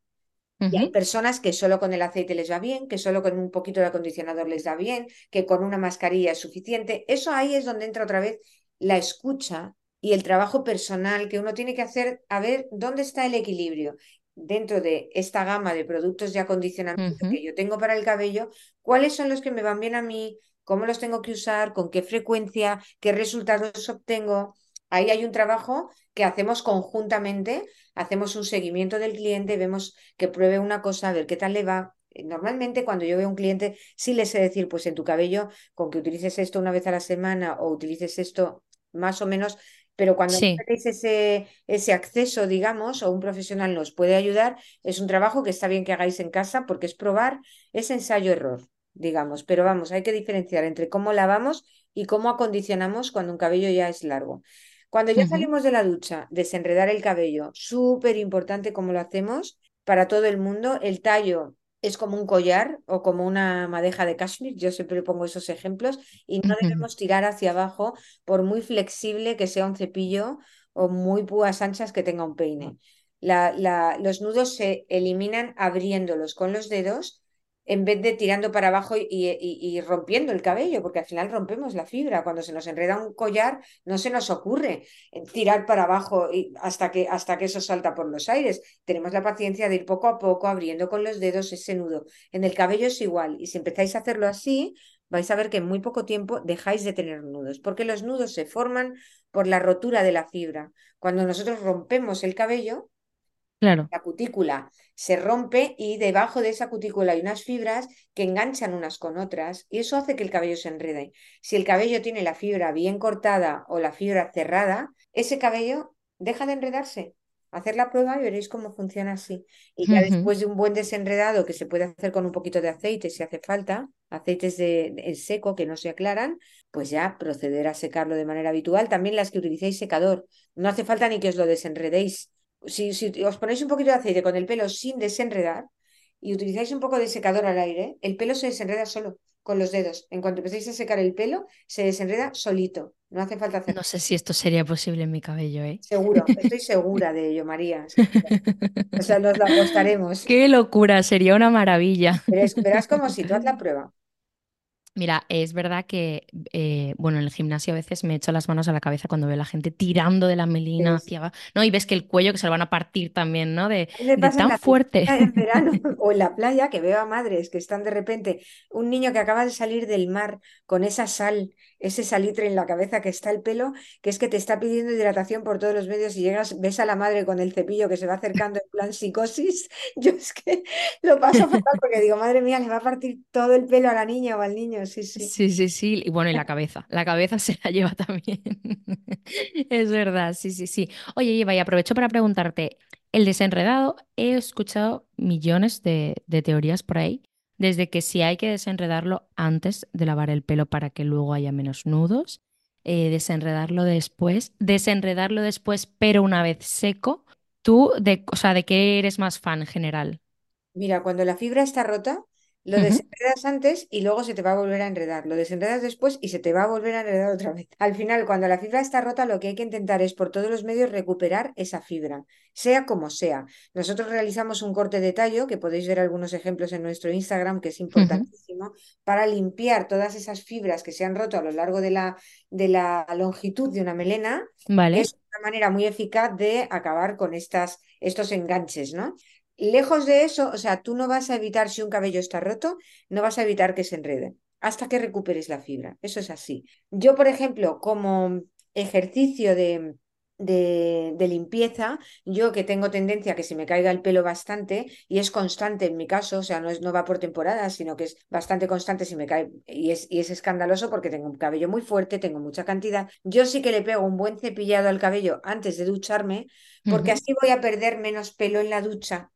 Y hay personas que solo con el aceite les va bien, que solo con un poquito de acondicionador les va bien, que con una mascarilla es suficiente. Eso ahí es donde entra otra vez la escucha y el trabajo personal que uno tiene que hacer a ver dónde está el equilibrio dentro de esta gama de productos de acondicionamiento que yo tengo para el cabello, cuáles son los que me van bien a mí, cómo los tengo que usar, con qué frecuencia, qué resultados obtengo. Ahí hay un trabajo que hacemos conjuntamente, hacemos un seguimiento del cliente, vemos que pruebe una cosa, a ver qué tal le va. Normalmente cuando yo veo a un cliente, sí le sé decir, pues en tu cabello, con que utilices esto una vez a la semana o utilices esto más o menos pero cuando tenéis ese, ese acceso, digamos, o un profesional nos puede ayudar, es un trabajo que está bien que hagáis en casa porque es probar, es ensayo-error, digamos. Pero vamos, hay que diferenciar entre cómo lavamos y cómo acondicionamos cuando un cabello ya es largo. Cuando ya salimos de la ducha, desenredar el cabello, súper importante cómo lo hacemos para todo el mundo. El tallo es como un collar o como una madeja de cashmere, yo siempre pongo esos ejemplos, y no debemos tirar hacia abajo por muy flexible que sea un cepillo o muy púas anchas que tenga un peine. los nudos se eliminan abriéndolos con los dedos en vez de tirando para abajo y, rompiendo el cabello, porque al final rompemos la fibra. Cuando se nos enreda un collar, no se nos ocurre eh, tirar para abajo hasta, que, hasta que eso salta por los aires. Tenemos la paciencia de ir poco a poco abriendo con los dedos ese nudo. En el cabello es igual, y si empezáis a hacerlo así, vais a ver que en muy poco tiempo dejáis de tener nudos, porque los nudos se forman por la rotura de la fibra. Cuando nosotros rompemos el cabello, Claro. La cutícula se rompe y debajo de esa cutícula hay unas fibras que enganchan unas con otras y eso hace que el cabello se enrede. Si el cabello tiene la fibra bien cortada o la fibra cerrada, ese cabello deja de enredarse. Hacer la prueba y veréis cómo funciona así. Y ya después de un buen desenredado que se puede hacer con un poquito de aceite si hace falta, aceites de, seco que no se aclaran, pues ya proceder a secarlo de manera habitual. También las que utilicéis secador. No hace falta ni que os lo desenredéis si, os ponéis un poquito de aceite con el pelo sin desenredar y utilizáis un poco de secador al aire, el pelo se desenreda solo con los dedos. En cuanto empecéis a secar el pelo, se desenreda solito. No hace falta hacer. No sé si esto sería posible en mi cabello, ¿eh? Seguro, estoy [laughs] segura de ello, María. O sea, nos lo apostaremos. [laughs] Qué locura, sería una maravilla. verás como si tú haz la [laughs] prueba. Mira, es verdad que, eh, bueno, en el gimnasio a veces me echo las manos a la cabeza cuando veo a la gente tirando de la melina hacia, ¿no? Y ves que el cuello que se lo van a partir también, ¿no? De, en tan fuerte. en [laughs] verano [laughs] o en la playa que veo a madres que están de repente, un niño que acaba de salir del mar con esa sal, ese salitre en la cabeza que está el pelo, que es que te está pidiendo hidratación por todos los medios y llegas, ves a la madre con el cepillo que se va acercando en plan psicosis. [laughs] Yo es que lo paso fatal porque digo, madre mía, le va a partir todo el pelo a la niña o al niño. Sí, sí. Sí, sí, sí. Y bueno, y la cabeza. La cabeza se la lleva también. [laughs] Es verdad, sí, sí, sí. Oye, Eva, y aprovecho para preguntarte, el desenredado, he escuchado millones de, de teorías por ahí, desde que si hay que desenredarlo antes de lavar el pelo para que luego haya menos nudos, eh, desenredarlo después, desenredarlo después, pero una vez seco. ¿Tú, de, o sea, de qué eres más fan en general? Mira, cuando la fibra está rota, lo desenredas antes y luego se te va a volver a enredar. Lo desenredas después y se te va a volver a enredar otra vez. [laughs] Al final, cuando la fibra está rota, lo que hay que intentar es por todos los medios recuperar esa fibra, sea como sea. Nosotros realizamos un corte de tallo, que podéis ver algunos ejemplos en nuestro Instagram, que es importantísimo, para limpiar todas esas fibras que se han roto a lo largo de la, de la longitud de una melena. Vale. Es una manera muy eficaz de acabar con estas, estos enganches, ¿no? Lejos de eso, o sea, tú no vas a evitar, si un cabello está roto, no vas a evitar que se enrede hasta que recuperes la fibra. Eso es así. Yo, por ejemplo, como ejercicio de, de, de limpieza, yo que tengo tendencia a que se me caiga el pelo bastante y es constante en mi caso, o sea, no, es, no va por temporada, sino que es bastante constante si me cae y es, y es escandaloso porque tengo un cabello muy fuerte, tengo mucha cantidad. Yo sí que le pego un buen cepillado al cabello antes de ducharme porque así voy a perder menos pelo en la ducha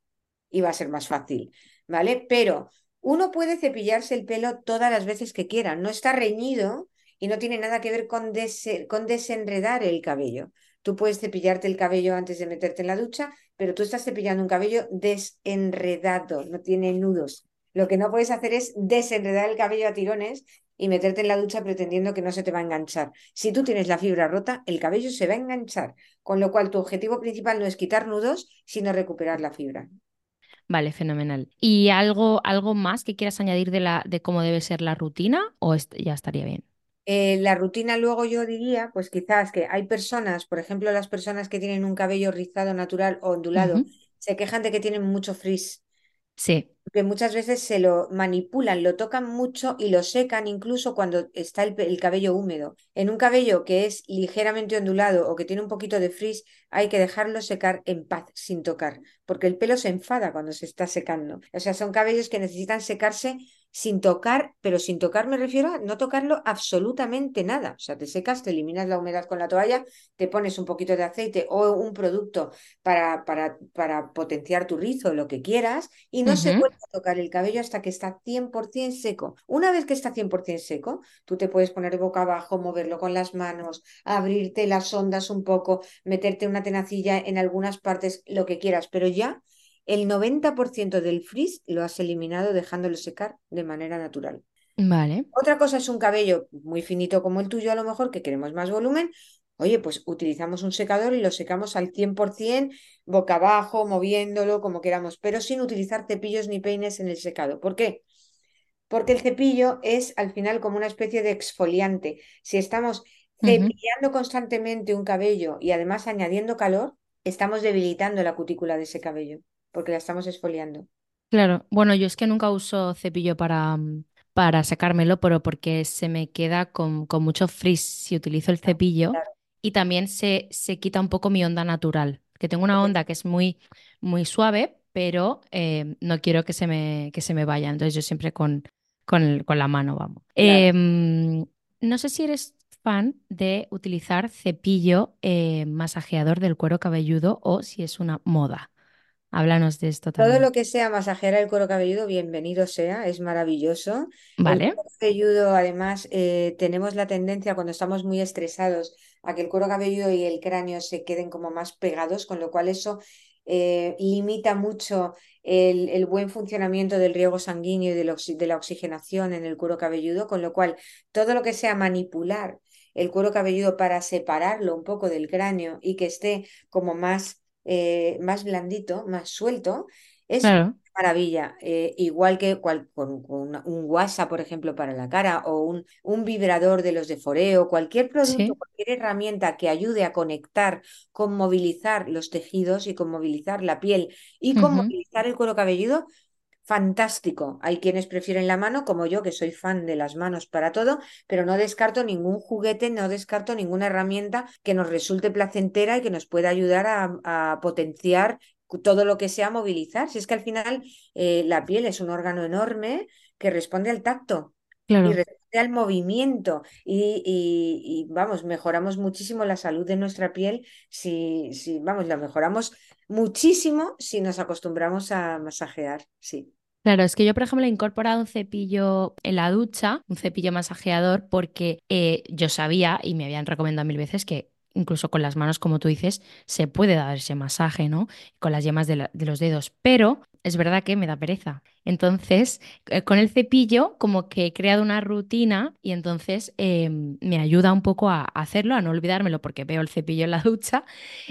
y va a ser más fácil, ¿vale? Pero uno puede cepillarse el pelo todas las veces que quiera, no está reñido y no tiene nada que ver con, dese- con desenredar el cabello. Tú puedes cepillarte el cabello antes de meterte en la ducha, pero tú estás cepillando un cabello desenredado, no tiene nudos. Lo que no puedes hacer es desenredar el cabello a tirones y meterte en la ducha pretendiendo que no se te va a enganchar. Si tú tienes la fibra rota, el cabello se va a enganchar, con lo cual tu objetivo principal no es quitar nudos, sino recuperar la fibra. Vale, fenomenal. ¿Y algo, algo más que quieras añadir de la, de cómo debe ser la rutina o est- ya estaría bien? Eh, la rutina luego yo diría, pues quizás que hay personas, por ejemplo, las personas que tienen un cabello rizado natural o ondulado, se quejan de que tienen mucho frizz Sí. Que muchas veces se lo manipulan, lo tocan mucho y lo secan incluso cuando está el, el cabello húmedo. En un cabello que es ligeramente ondulado o que tiene un poquito de frizz, hay que dejarlo secar en paz, sin tocar, porque el pelo se enfada cuando se está secando. O sea, son cabellos que necesitan secarse sin tocar, pero sin tocar me refiero a no tocarlo absolutamente nada. O sea, te secas, te eliminas la humedad con la toalla, te pones un poquito de aceite o un producto para, para, para potenciar tu rizo, lo que quieras, y no se vuelve a tocar el cabello hasta que está 100% seco. Una vez que está 100% seco, tú te puedes poner boca abajo, moverlo con las manos, abrirte las ondas un poco, meterte una tenacilla en algunas partes, lo que quieras, pero ya el 90% del frizz lo has eliminado dejándolo secar de manera natural. Vale. Otra cosa es un cabello muy finito como el tuyo, a lo mejor, que queremos más volumen. Oye, pues utilizamos un secador y lo secamos al 100%, boca abajo, moviéndolo como queramos, pero sin utilizar cepillos ni peines en el secado. ¿Por qué? Porque el cepillo es al final como una especie de exfoliante. Si estamos cepillando constantemente un cabello y además añadiendo calor, estamos debilitando la cutícula de ese cabello, porque la estamos exfoliando. Claro. Bueno, yo es que nunca uso cepillo para, para sacármelo, pero porque se me queda con, con mucho frizz si utilizo el cepillo Claro. y también se, se quita un poco mi onda natural, que tengo una onda que es muy, muy suave, pero eh, no quiero que se me, que se me vaya. Entonces yo siempre con, con, el- con la mano, vamos. Claro. Em, no sé si eres fan de utilizar cepillo eh, masajeador del cuero cabelludo o si es una moda. Háblanos de esto Todo también. lo que sea masajear el cuero cabelludo, bienvenido sea, es maravilloso. El ¿Vale? cuero cabelludo, además, eh, tenemos la tendencia cuando estamos muy estresados a que el cuero cabelludo y el cráneo se queden como más pegados, con lo cual eso eh, limita mucho el, el buen funcionamiento del riego sanguíneo y de la oxigenación en el cuero cabelludo, con lo cual todo lo que sea manipular el cuero cabelludo para separarlo un poco del cráneo y que esté como más eh, más blandito, más suelto, es Claro, maravilla. Eh, igual que cual- con, con un WhatsApp, por ejemplo, para la cara o un, un vibrador de los de Foreo, cualquier producto, sí. cualquier herramienta que ayude a conectar, con movilizar los tejidos y con movilizar la piel y con movilizar el cuero cabelludo. Fantástico. Hay quienes prefieren la mano, como yo, que soy fan de las manos para todo, pero no descarto ningún juguete, no descarto ninguna herramienta que nos resulte placentera y que nos pueda ayudar a, a potenciar todo lo que sea movilizar. Si es que al final eh, la piel es un órgano enorme que responde al tacto y responde al movimiento y, y- y, vamos, mejoramos muchísimo la salud de nuestra piel si, si, vamos, la mejoramos muchísimo si nos acostumbramos a masajear, sí. Claro, es que yo, por ejemplo, he incorporado un cepillo en la ducha, un cepillo masajeador, porque eh, yo sabía y me habían recomendado mil veces que incluso con las manos, como tú dices, se puede dar ese masaje, ¿no? Con las yemas de, la- de los dedos, pero es verdad que me da pereza. Entonces, eh, con el cepillo, como que he creado una rutina y entonces eh, me ayuda un poco a a hacerlo, a no olvidármelo, porque veo el cepillo en la ducha.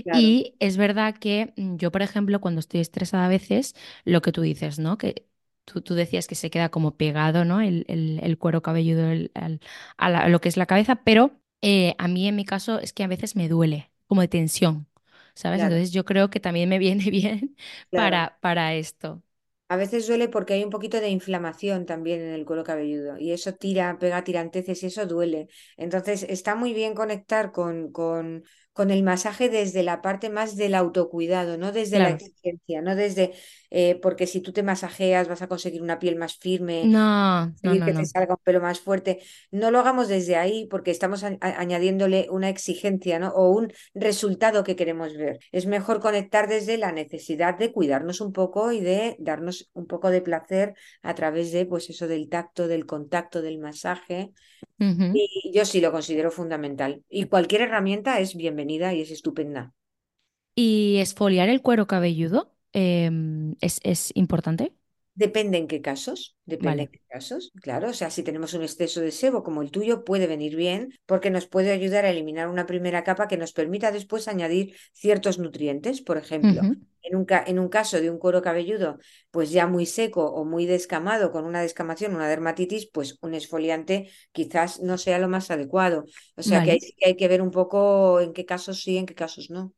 Claro, Y es verdad que mm, yo, por ejemplo, cuando estoy estresada a veces, lo que tú dices, ¿no? Que Tú, tú decías que se queda como pegado, ¿no? El, el- el cuero cabelludo el- al- a, la- a lo que es la cabeza, pero eh, a mí en mi caso es que a veces me duele, como de tensión, ¿sabes? claro, Entonces yo creo que también me viene [laughs] bien claro. para, para esto. A veces duele porque hay un poquito de inflamación también en el cuero cabelludo y eso tira, pega tiranteces y eso duele. Entonces está muy bien conectar con, con, con el masaje desde la parte más del autocuidado, no desde la exigencia, no desde, eh, porque si tú te masajeas vas a conseguir una piel más firme, No, no, conseguir no, que te salga un pelo más fuerte. No lo hagamos desde ahí porque estamos añadiéndole una exigencia, ¿no? O un resultado que queremos ver. Es mejor conectar desde la necesidad de cuidarnos un poco y de darnos un poco de placer a través de, pues eso, del tacto, del contacto, del masaje. Y yo sí lo considero fundamental. Y cualquier herramienta es bienvenida y es estupenda. ¿Y esfoliar el cuero cabelludo em, es, es importante? Depende en qué casos, depende en qué casos, claro. O sea, si tenemos un exceso de sebo como el tuyo, puede venir bien porque nos puede ayudar a eliminar una primera capa que nos permita después añadir ciertos nutrientes. Por ejemplo, en un, en un caso de un cuero cabelludo, pues ya muy seco o muy descamado, con una descamación, una dermatitis, pues un exfoliante quizás no sea lo más adecuado. O sea, que sí que hay que ver un poco en qué casos sí, en qué casos no.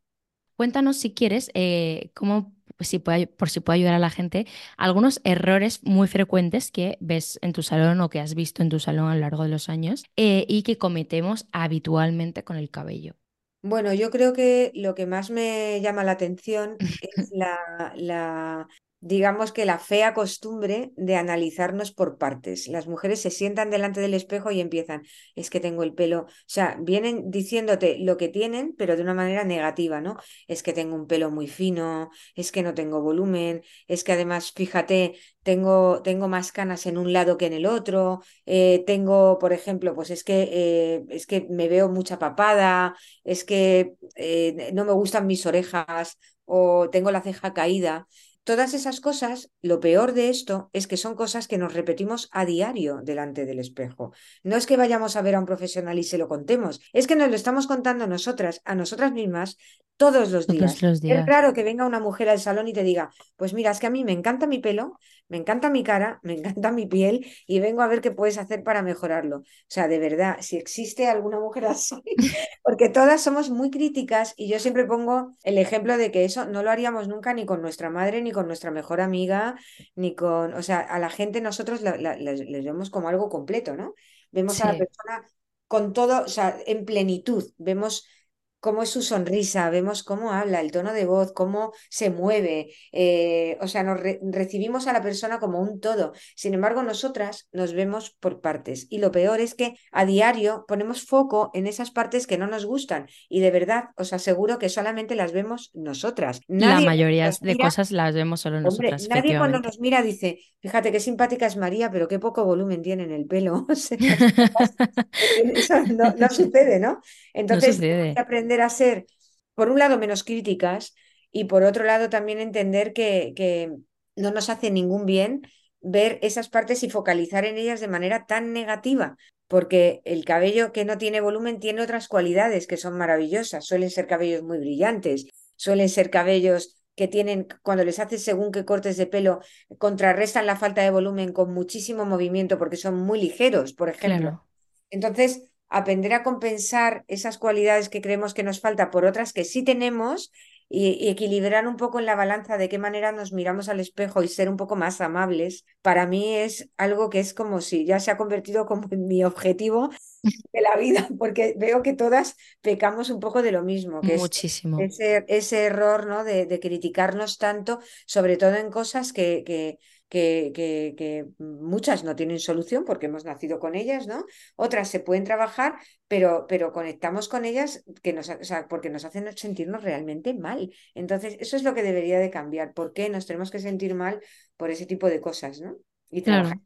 Cuéntanos si quieres, eh, cómo, pues, si puede, por si puede ayudar a la gente, algunos errores muy frecuentes que ves en tu salón o que has visto en tu salón a lo largo de los años eh, y que cometemos habitualmente con el cabello. Bueno, yo creo que lo que más me llama la atención [laughs] es la, la, digamos que la fea costumbre de analizarnos por partes. Las mujeres se sientan delante del espejo y empiezan, es que tengo el pelo, o sea, vienen diciéndote lo que tienen, pero de una manera negativa, ¿no? Es que tengo un pelo muy fino, es que no tengo volumen, es que además, fíjate, tengo, tengo más canas en un lado que en el otro, eh, tengo, por ejemplo, pues es que, eh, es que me veo mucha papada es que eh, no me gustan mis orejas o tengo la ceja caída. Todas esas cosas, lo peor de esto es que son cosas que nos repetimos a diario delante del espejo. No es que vayamos a ver a un profesional y se lo contemos, es que nos lo estamos contando nosotras, a nosotras mismas, todos los Todos días. Es raro que venga una mujer al salón y te diga, pues mira, es que a mí me encanta mi pelo, me encanta mi cara, me encanta mi piel y vengo a ver qué puedes hacer para mejorarlo. O sea, de verdad, si existe alguna mujer [laughs] así, porque todas somos muy críticas y yo siempre pongo el ejemplo de que eso no lo haríamos nunca ni con nuestra madre, ni con nuestra mejor amiga, ni con, o sea, a la gente nosotros la- la- les, les vemos como algo completo, ¿no? Vemos a la persona con todo, o sea, en plenitud, vemos cómo es su sonrisa, vemos cómo habla, el tono de voz, cómo se mueve, eh, o sea, nos re- recibimos a la persona como un todo. Sin embargo, nosotras nos vemos por partes y lo peor es que a diario ponemos foco en esas partes que no nos gustan y de verdad os aseguro que solamente las vemos nosotras. La mayoría de cosas las vemos solo Hombre, nosotras, nadie cuando nos mira dice, fíjate qué simpática es María, pero qué poco volumen tiene en el pelo. [laughs] [laughs] Eso no, no sucede, ¿no? No Entonces, tenemos que sucede. Aprender a ser, por un lado, menos críticas y por otro lado, también entender que, que no nos hace ningún bien ver esas partes y focalizar en ellas de manera tan negativa, porque el cabello que no tiene volumen tiene otras cualidades que son maravillosas, suelen ser cabellos muy brillantes suelen ser cabellos que tienen, cuando les haces según qué cortes de pelo, contrarrestan la falta de volumen con muchísimo movimiento porque son muy ligeros, por ejemplo. Entonces, aprender a compensar esas cualidades que creemos que nos falta por otras que sí tenemos y, equilibrar un poco en la balanza de qué manera nos miramos al espejo y ser un poco más amables, para mí es algo que es como si ya se ha convertido como en mi objetivo de la vida, [laughs] porque veo que todas pecamos un poco de lo mismo, que Muchísimo. es ese, ese error ¿no? de, de, criticarnos tanto, sobre todo en cosas que, que que, que, muchas no tienen solución porque hemos nacido con ellas, ¿no? Otras se pueden trabajar, pero, pero conectamos con ellas que nos, o sea, porque nos hacen sentirnos realmente mal. Entonces, eso es lo que debería de cambiar. ¿Por qué nos tenemos que sentir mal por ese tipo de cosas, ¿no? Y trabajar.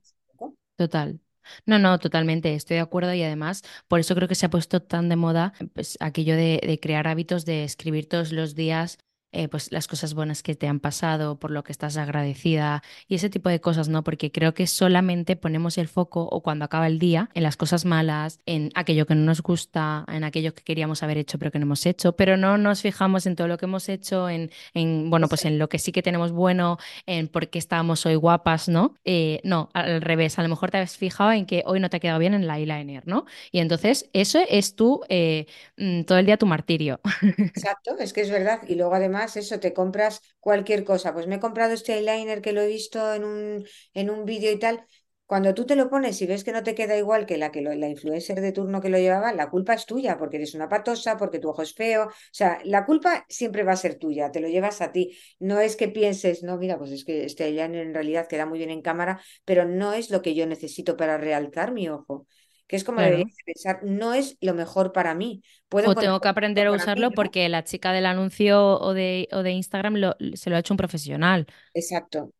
Total. No, no, totalmente, estoy de acuerdo y además por eso creo que se ha puesto tan de moda pues, aquello de, de crear hábitos de escribir todos los días eh, pues las cosas buenas que te han pasado, por lo que estás agradecida y ese tipo de cosas, ¿no? Porque creo que solamente ponemos el foco o cuando acaba el día en las cosas malas, en aquello que no nos gusta, en aquello que queríamos haber hecho pero que no hemos hecho, pero no nos fijamos en todo lo que hemos hecho, en, en bueno, pues en lo que sí que tenemos bueno, en por qué estábamos hoy guapas, ¿no? Eh, no, al revés, a lo mejor te has fijado en que hoy no te ha quedado bien en la eyeliner, ¿no? Y entonces eso es tú eh, mm, todo el día tu martirio. [laughs] Exacto, es que es verdad. Y luego además eso, te compras cualquier cosa. Pues me he comprado este eyeliner que lo he visto en un, en un vídeo y tal. Cuando tú te lo pones y ves que no te queda igual que la que la influencer de turno que lo llevaba, la culpa es tuya, porque eres una patosa, porque tu ojo es feo. O sea, la culpa siempre va a ser tuya, te lo llevas a ti. No es que pienses, no, mira, pues es que este eyeliner en realidad queda muy bien en cámara, pero no es lo que yo necesito para realzar mi ojo que es como claro. pensar, no es lo mejor para mí. Puedo o tengo que aprender a usarlo mí, ¿no? porque la chica del anuncio o de, o de Instagram lo, se lo ha hecho un profesional. Exacto.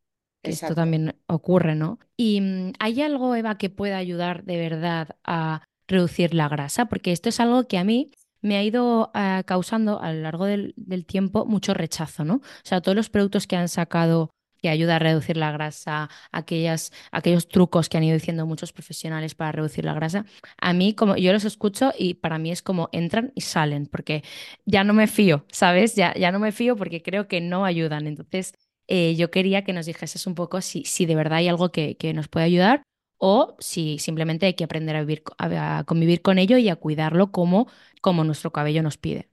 Que Exacto. esto también ocurre, ¿no? ¿Y mm, hay algo, Eva, que pueda ayudar de verdad a reducir la grasa? Porque esto es algo que a mí me ha ido uh, causando a lo largo del, del, tiempo mucho rechazo, ¿no? O sea, todos los productos que han sacado que ayuda a reducir la grasa, aquellas, aquellos trucos que han ido diciendo muchos profesionales para reducir la grasa, a mí como yo los escucho y para mí es como entran y salen, porque ya no me fío, ¿sabes? Ya, ya no me fío porque creo que no ayudan. Entonces, eh, yo quería que nos dijeses un poco si, si de verdad hay algo que, que nos puede ayudar o si simplemente hay que aprender a, vivir, a, convivir con ello y a cuidarlo como, como nuestro cabello nos pide.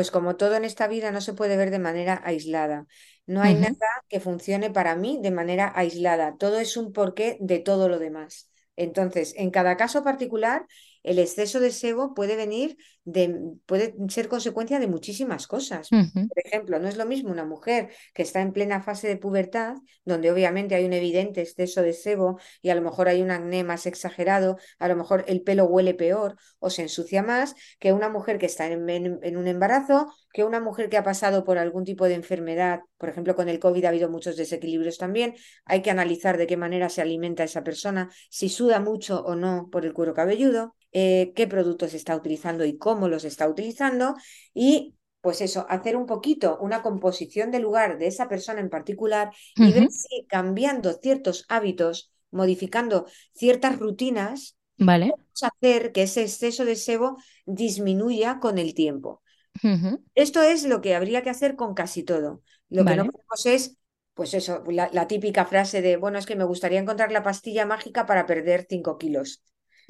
Pues como todo en esta vida no se puede ver de manera aislada. No hay uh -huh. nada que funcione para mí de manera aislada. Todo es un porqué de todo lo demás. Entonces, en cada caso particular, el exceso de sebo puede venir de, puede ser consecuencia de muchísimas cosas. Uh -huh. Por ejemplo, no es lo mismo una mujer que está en plena fase de pubertad, donde obviamente hay un evidente exceso de sebo y a lo mejor hay un acné más exagerado, a lo mejor el pelo huele peor o se ensucia más, que una mujer que está en, en, en un embarazo, que una mujer que ha pasado por algún tipo de enfermedad, por ejemplo, con el COVID ha habido muchos desequilibrios también, hay que analizar de qué manera se alimenta esa persona, si suda mucho o no por el cuero cabelludo, eh, qué productos está utilizando y cómo los está utilizando y pues eso, hacer un poquito una composición de lugar de esa persona en particular y uh -huh. ver si cambiando ciertos hábitos, modificando ciertas rutinas, vale. podemos hacer que ese exceso de sebo disminuya con el tiempo. Uh -huh. Esto es lo que habría que hacer con casi todo. Lo vale. que no podemos es, pues eso, la, la, típica frase de, bueno, es que me gustaría encontrar la pastilla mágica para perder 5 kilos.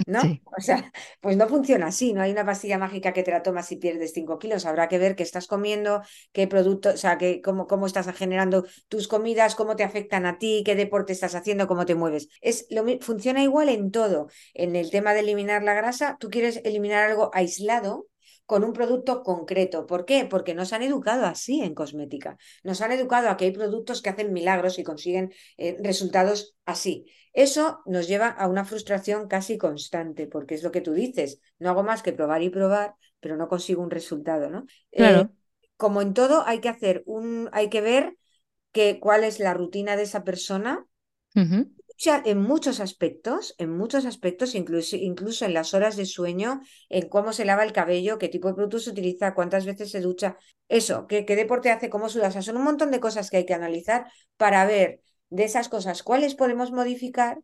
¿No? Sí. O sea, pues no funciona así, no hay una pastilla mágica que te la tomas y pierdes 5 kilos. Habrá que ver qué estás comiendo, qué producto, o sea, que, cómo, cómo estás generando tus comidas, cómo te afectan a ti, qué deporte estás haciendo, cómo te mueves. Es lo, funciona igual en todo. En el tema de eliminar la grasa, tú quieres eliminar algo aislado, con un producto concreto. ¿Por qué? Porque nos han educado así en cosmética. Nos han educado a que hay productos que hacen milagros y consiguen eh, resultados así. Eso nos lleva a una frustración casi constante, porque es lo que tú dices. No hago más que probar y probar, pero no consigo un resultado, ¿no? Claro. Eh, como en todo, hay que hacer un, hay que ver que, cuál es la rutina de esa persona. Uh -huh en muchos aspectos, en muchos aspectos, incluso, incluso en las horas de sueño, en cómo se lava el cabello, qué tipo de productos utiliza, cuántas veces se ducha, eso, qué, qué deporte hace, cómo suda, o sea, son un montón de cosas que hay que analizar para ver de esas cosas cuáles podemos modificar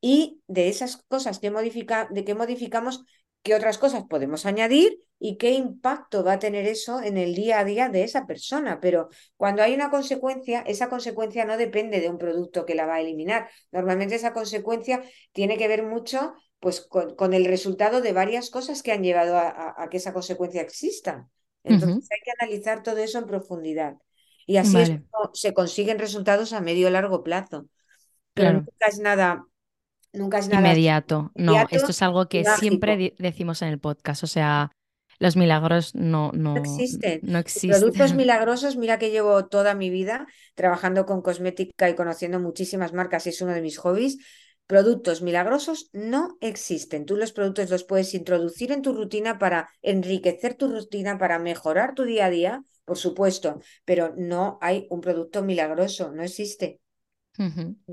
y de esas cosas modifica, de que modificamos, qué otras cosas podemos añadir y qué impacto va a tener eso en el día a día de esa persona. Pero cuando hay una consecuencia, esa consecuencia no depende de un producto que la va a eliminar. Normalmente esa consecuencia tiene que ver mucho pues, con, el resultado de varias cosas que han llevado a, que esa consecuencia exista. Entonces hay que analizar todo eso en profundidad. Y así se consiguen resultados a medio o largo plazo. Pero nunca es nada nunca es nada inmediato. No, esto es algo que siempre decimos en el podcast. O sea, los milagros no, no, existen. No existen. Productos milagrosos, mira que llevo toda mi vida trabajando con cosmética y conociendo muchísimas marcas y es uno de mis hobbies. Productos milagrosos no existen. Tú los productos los puedes introducir en tu rutina para enriquecer tu rutina, para mejorar tu día a día, por supuesto, pero no hay un producto milagroso, no existe.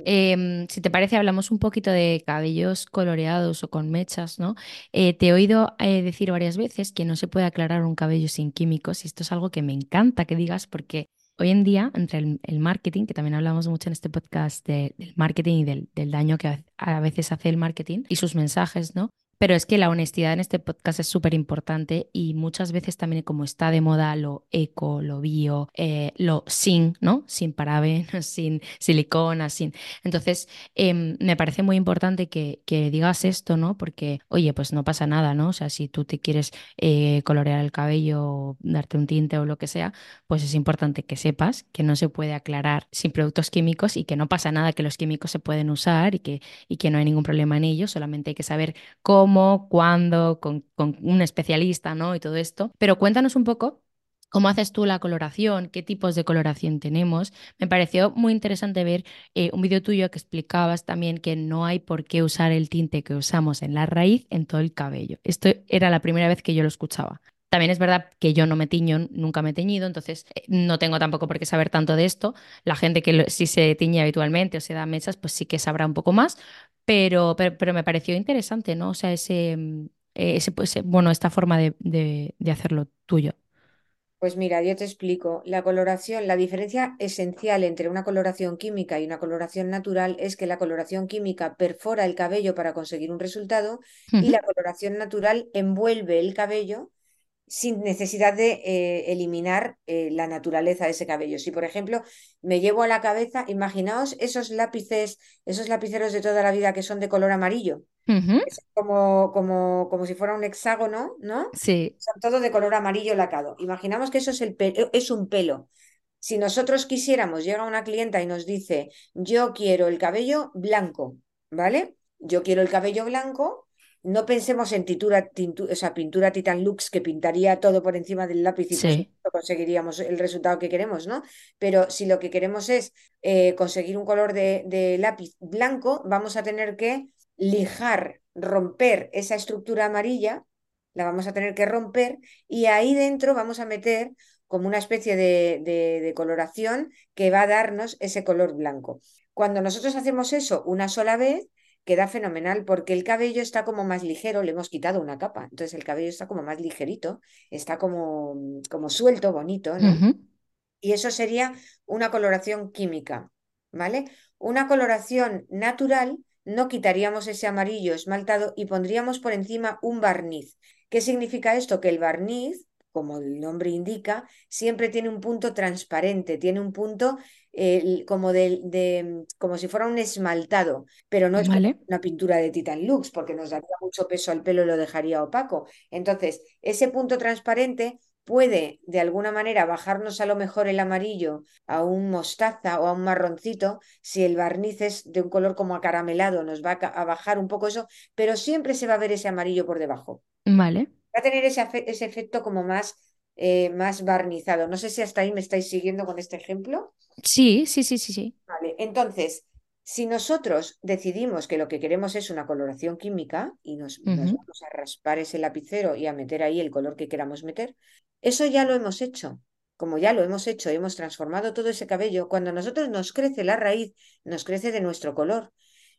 Em, si te parece, hablamos un poquito de cabellos coloreados o con mechas, ¿no? Eh, te he oído eh, decir varias veces que no se puede aclarar un cabello sin químicos y esto es algo que me encanta que digas porque hoy en día, entre el, marketing, que también hablamos mucho en este podcast del marketing y del, del daño que a veces hace el marketing y sus mensajes, ¿no? Pero es que la honestidad en este podcast es súper importante y muchas veces también como está de moda lo eco, lo bio, eh, lo sin, ¿no? Sin parabenos, [laughs] sin silicona, sin... Entonces, em, me parece muy importante que, digas esto, ¿no? Porque, oye, pues no pasa nada, ¿no? O sea, si tú te quieres eh, colorear el cabello, darte un tinte o lo que sea, pues es importante que sepas que no se puede aclarar sin productos químicos y que no pasa nada, que los químicos se pueden usar y que, y que no hay ningún problema en ello, solamente hay que saber cómo cómo, cuándo, con, un especialista, ¿no? Y todo esto. Pero cuéntanos un poco cómo haces tú la coloración, qué tipos de coloración tenemos. Me pareció muy interesante ver eh, un vídeo tuyo que explicabas también que no hay por qué usar el tinte que usamos en la raíz en todo el cabello. Esto era la primera vez que yo lo escuchaba. También es verdad que yo no me tiño, nunca me he teñido, entonces eh, no tengo tampoco por qué saber tanto de esto. La gente que sí se tiñe habitualmente o se da mechas, pues sí que sabrá un poco más, pero, pero, me pareció interesante, ¿no? O sea, ese, mm, ese, pues, eh, bueno, esta forma de, de, hacerlo tuyo. Pues mira, yo te explico. La coloración, la diferencia esencial entre una coloración química y una coloración natural es que la coloración química perfora el cabello para conseguir un resultado y la coloración natural envuelve el cabello sin necesidad de eh, eliminar eh, la naturaleza de ese cabello. Si, por ejemplo, me llevo a la cabeza, imaginaos esos lápices, esos lapiceros de toda la vida que son de color amarillo, como, como, como si fuera un hexágono, ¿no? Sí. Son todos de color amarillo lacado. Imaginamos que eso es, el es un pelo. Si nosotros quisiéramos, llega una clienta y nos dice, yo quiero el cabello blanco, ¿vale? Yo quiero el cabello blanco, no pensemos en tintura, pintura Titan Lux que pintaría todo por encima del lápiz y conseguiríamos el resultado que queremos, ¿no? Pero si lo que queremos es eh, conseguir un color de, lápiz blanco, vamos a tener que lijar, romper esa estructura amarilla, la vamos a tener que romper y ahí dentro vamos a meter como una especie de, de coloración que va a darnos ese color blanco. Cuando nosotros hacemos eso una sola vez, queda fenomenal porque el cabello está como más ligero, le hemos quitado una capa, entonces el cabello está como más ligerito, está como, como suelto, bonito, ¿no? Y eso sería una coloración química, ¿vale? Una coloración natural, no quitaríamos ese amarillo esmaltado y pondríamos por encima un barniz. ¿Qué significa esto? Que el barniz, como el nombre indica, siempre tiene un punto transparente, tiene un punto como, de, como si fuera un esmaltado, pero no es una pintura de Titan Lux, porque nos daría mucho peso al pelo y lo dejaría opaco. Entonces, ese punto transparente puede de alguna manera bajarnos a lo mejor el amarillo a un mostaza o a un marroncito, si el barniz es de un color como acaramelado, nos va a bajar un poco eso, pero siempre se va a ver ese amarillo por debajo. Vale. Va a tener ese, ese efecto como más eh, más barnizado. No sé si hasta ahí me estáis siguiendo con este ejemplo. Sí, sí, sí, sí, sí. Vale, entonces, si nosotros decidimos que lo que queremos es una coloración química y nos, vamos a raspar ese lapicero y a meter ahí el color que queramos meter, eso ya lo hemos hecho. Como ya lo hemos hecho, hemos transformado todo ese cabello, cuando a nosotros nos crece la raíz, nos crece de nuestro color.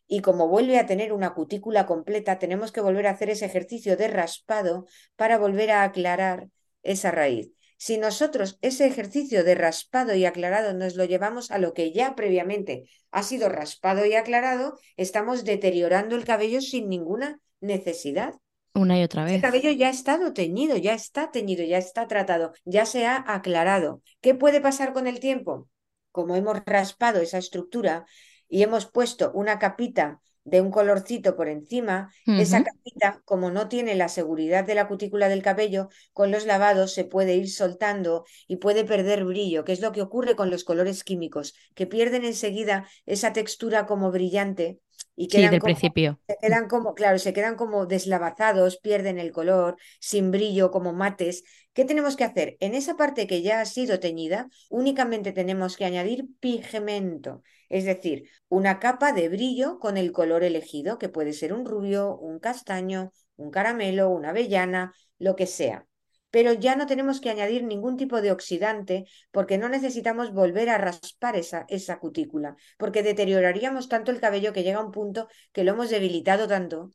Y como vuelve a tener una cutícula completa, tenemos que volver a hacer ese ejercicio de raspado para volver a aclarar esa raíz. Si nosotros ese ejercicio de raspado y aclarado nos lo llevamos a lo que ya previamente ha sido raspado y aclarado, estamos deteriorando el cabello sin ninguna necesidad. Una y otra vez. cabello ya ha estado teñido, ya está teñido, ya está tratado, ya se ha aclarado. ¿Qué puede pasar con el tiempo? Como hemos raspado esa estructura y hemos puesto una capita de un colorcito por encima, esa capita, como no tiene la seguridad de la cutícula del cabello, con los lavados se puede ir soltando y puede perder brillo, que es lo que ocurre con los colores químicos, que pierden enseguida esa textura como brillante y Sí, quedan del como principio. se quedan como, claro, se quedan como deslavazados, pierden el color, sin brillo, como mates. ¿Qué tenemos que hacer? En esa parte que ya ha sido teñida, únicamente tenemos que añadir pigmento, es decir, una capa de brillo con el color elegido, que puede ser un rubio, un castaño, un caramelo, una avellana, lo que sea. Pero ya no tenemos que añadir ningún tipo de oxidante porque no necesitamos volver a raspar esa, esa cutícula, porque deterioraríamos tanto el cabello que llega a un punto que lo hemos debilitado tanto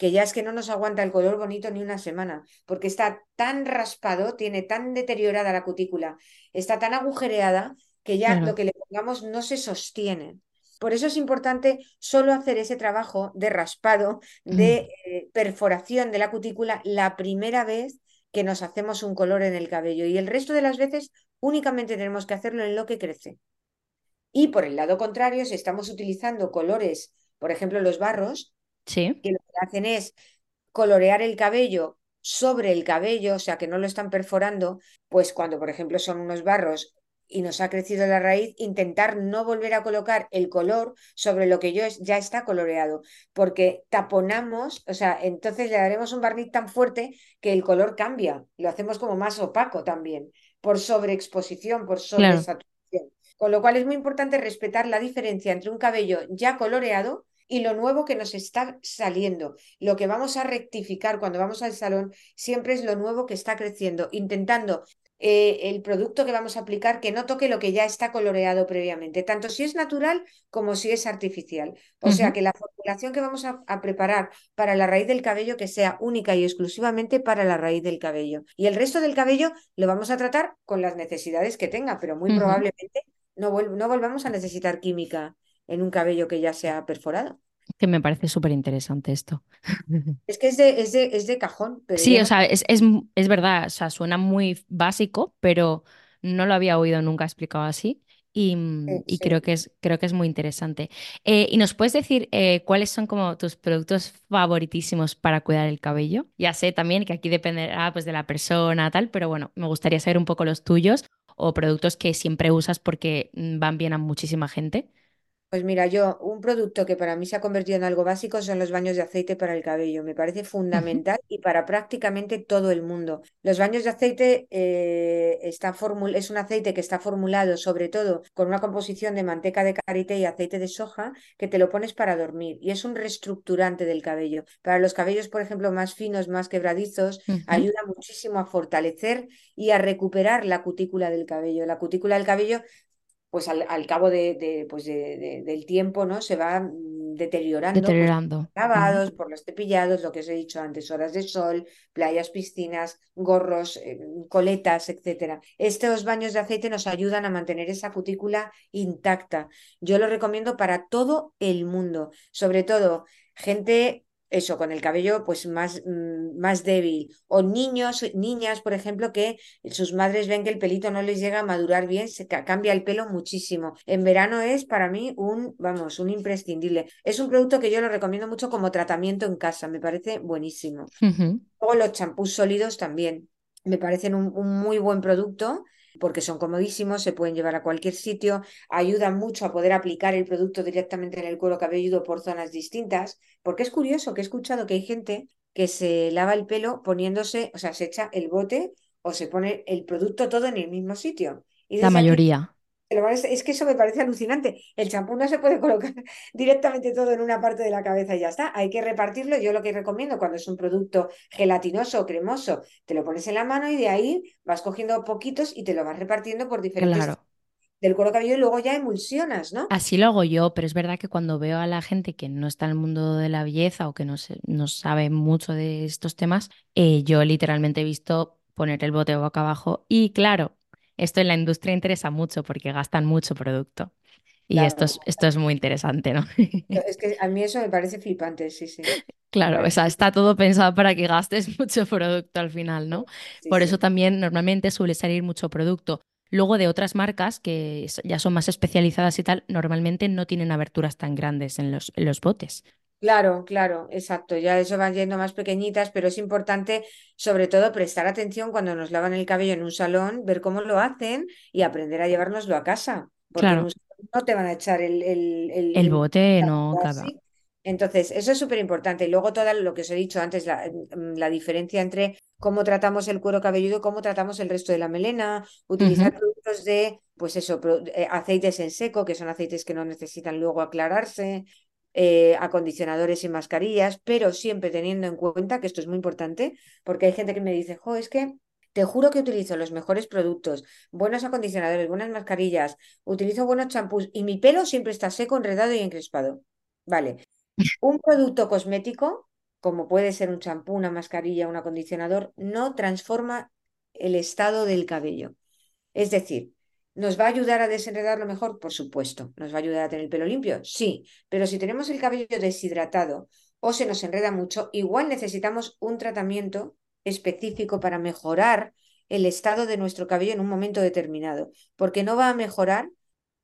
que ya es que no nos aguanta el color bonito ni una semana, porque está tan raspado, tiene tan deteriorada la cutícula, está tan agujereada que ya lo que le pongamos no se sostiene. Por eso es importante solo hacer ese trabajo de raspado, de eh, perforación de la cutícula la primera vez que nos hacemos un color en el cabello y el resto de las veces únicamente tenemos que hacerlo en lo que crece. Y por el lado contrario, si estamos utilizando colores, por ejemplo, los barros, Sí. que lo que hacen es colorear el cabello sobre el cabello, o sea que no lo están perforando, pues cuando, por ejemplo, son unos barros y nos ha crecido la raíz, intentar no volver a colocar el color sobre lo que yo es, ya está coloreado, porque taponamos, o sea, entonces le daremos un barniz tan fuerte que el color cambia, lo hacemos como más opaco también, por sobreexposición, por Claro. sobresaturación. Con lo cual es muy importante respetar la diferencia entre un cabello ya coloreado y lo nuevo que nos está saliendo. Lo que vamos a rectificar cuando vamos al salón siempre es lo nuevo que está creciendo, intentando eh, el producto que vamos a aplicar que no toque lo que ya está coloreado previamente, tanto si es natural como si es artificial. O sea que la formulación que vamos a, a preparar para la raíz del cabello que sea única y exclusivamente para la raíz del cabello. Y el resto del cabello lo vamos a tratar con las necesidades que tenga, pero muy probablemente no, vol no volvamos a necesitar química en un cabello que ya se ha perforado. Que me parece súper interesante esto. [laughs] Es que es de, es de, es de cajón, pero Sí, o sea, es, es, es verdad, o sea, suena muy básico, pero no lo había oído nunca explicado así y, mm, Sí, y creo que es, creo que es muy interesante. Eh, ¿y nos puedes decir eh, cuáles son como tus productos favoritísimos para cuidar el cabello? Ya sé también que aquí dependerá pues de la persona, tal, pero bueno, me gustaría saber un poco los tuyos o productos que siempre usas porque mm, van bien a muchísima gente. Pues mira, yo, un producto que para mí se ha convertido en algo básico son los baños de aceite para el cabello. Me parece fundamental y para prácticamente todo el mundo. Los baños de aceite eh, está formul- es un aceite que está formulado sobre todo con una composición de manteca de karité y aceite de soja que te lo pones para dormir y es un reestructurante del cabello. Para los cabellos, por ejemplo, más finos, más quebradizos, ayuda muchísimo a fortalecer y a recuperar la cutícula del cabello. La cutícula del cabello pues al, al cabo de, de, pues de, de, del tiempo, ¿no? Se va deteriorando, pues Deteriorando. Ujú, lavados, por los cepillados, lo que os he dicho antes, horas de sol, playas, piscinas, gorros, eh, coletas, etcétera. Estos baños de aceite nos ayudan a mantener esa cutícula intacta. Yo lo recomiendo para todo el mundo, sobre todo gente eso, con el cabello pues más, mm, más débil. O niños, niñas, por ejemplo, que sus madres ven que el pelito no les llega a madurar bien, se ca- cambia el pelo muchísimo. En verano es para mí un, vamos, un imprescindible. Es un producto que yo lo recomiendo mucho como tratamiento en casa, me parece buenísimo. ujú. Luego los champús sólidos también me parecen un, un muy buen producto porque son comodísimos, se pueden llevar a cualquier sitio, ayudan mucho a poder aplicar el producto directamente en el cuero cabelludo por zonas distintas, porque es curioso que he escuchado que hay gente que se lava el pelo poniéndose, o sea, se echa el bote o se pone el producto todo en el mismo sitio. Y La mayoría. Es que eso me parece alucinante. El champú no se puede colocar [laughs] directamente todo en una parte de la cabeza y ya está. Hay que repartirlo. Yo lo que recomiendo cuando es un producto gelatinoso o cremoso, te lo pones en la mano y de ahí vas cogiendo poquitos y te lo vas repartiendo por diferentes Claro. del cuero cabelludo y luego ya emulsionas, ¿no? Así lo hago yo, pero es verdad que cuando veo a la gente que no está en el mundo de la belleza o que no, se- no sabe mucho de estos temas, eh, yo literalmente he visto poner el bote boca abajo y claro, esto en la industria interesa mucho porque gastan mucho producto. Y esto es, esto es muy interesante, ¿no? Es que a mí eso me parece flipante, sí, sí. Claro, o sea, está todo pensado para que gastes [laughs] mucho producto al final, ¿no? Sí, Por eso también normalmente suele salir mucho producto. Luego de otras marcas que ya son más especializadas y tal, normalmente no tienen aberturas tan grandes en los, en los botes. Claro, claro, exacto. Ya eso van yendo más pequeñitas, pero es importante, sobre todo, prestar atención cuando nos lavan el cabello en un salón, ver cómo lo hacen y aprender a llevárnoslo a casa, porque en un Claro, salón no te van a echar el, el, el, bote no. Entonces, eso es súper importante. Y luego todo lo que os he dicho antes, la, mm, la diferencia entre cómo tratamos el cuero cabelludo, cómo tratamos el resto de la melena, utilizar productos de, pues eso, eh, aceites en seco, que son aceites que no necesitan luego aclararse eh, acondicionadores y mascarillas, pero siempre teniendo en cuenta que esto es muy importante, porque hay gente que me dice, jo, es que te juro que utilizo los mejores productos, buenos acondicionadores, buenas mascarillas, utilizo buenos champús y mi pelo siempre está seco, enredado y encrespado. Vale, un producto cosmético, como puede ser un champú, una mascarilla, un acondicionador, no transforma el estado del cabello. Es decir, ¿nos va a ayudar a desenredarlo mejor? Por supuesto. ¿Nos va a ayudar a tener el pelo limpio? Sí. Pero si tenemos el cabello deshidratado o se nos enreda mucho, igual necesitamos un tratamiento específico para mejorar el estado de nuestro cabello en un momento determinado, porque no va a mejorar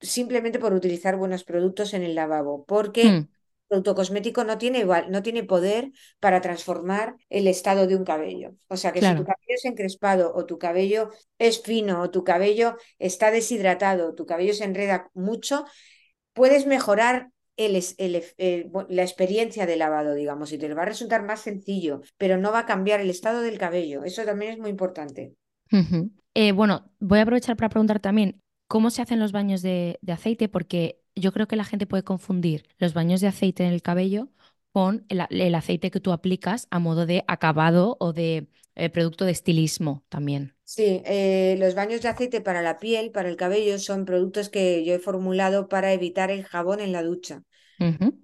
simplemente por utilizar buenos productos en el lavabo, porque mm, producto cosmético no tiene igual, no tiene poder para transformar el estado de un cabello. O sea que si tu cabello es encrespado o tu cabello es fino o tu cabello está deshidratado, tu cabello se enreda mucho, puedes mejorar el, el la experiencia de lavado, digamos, y te va a resultar más sencillo, pero no va a cambiar el estado del cabello. Eso también es muy importante. Eh, bueno, voy a aprovechar para preguntar también cómo se hacen los baños de, de aceite, porque yo creo que la gente puede confundir los baños de aceite en el cabello con el, aceite que tú aplicas a modo de acabado o de eh, producto de estilismo también. Sí, eh, los baños de aceite para la piel, para el cabello, son productos que yo he formulado para evitar el jabón en la ducha.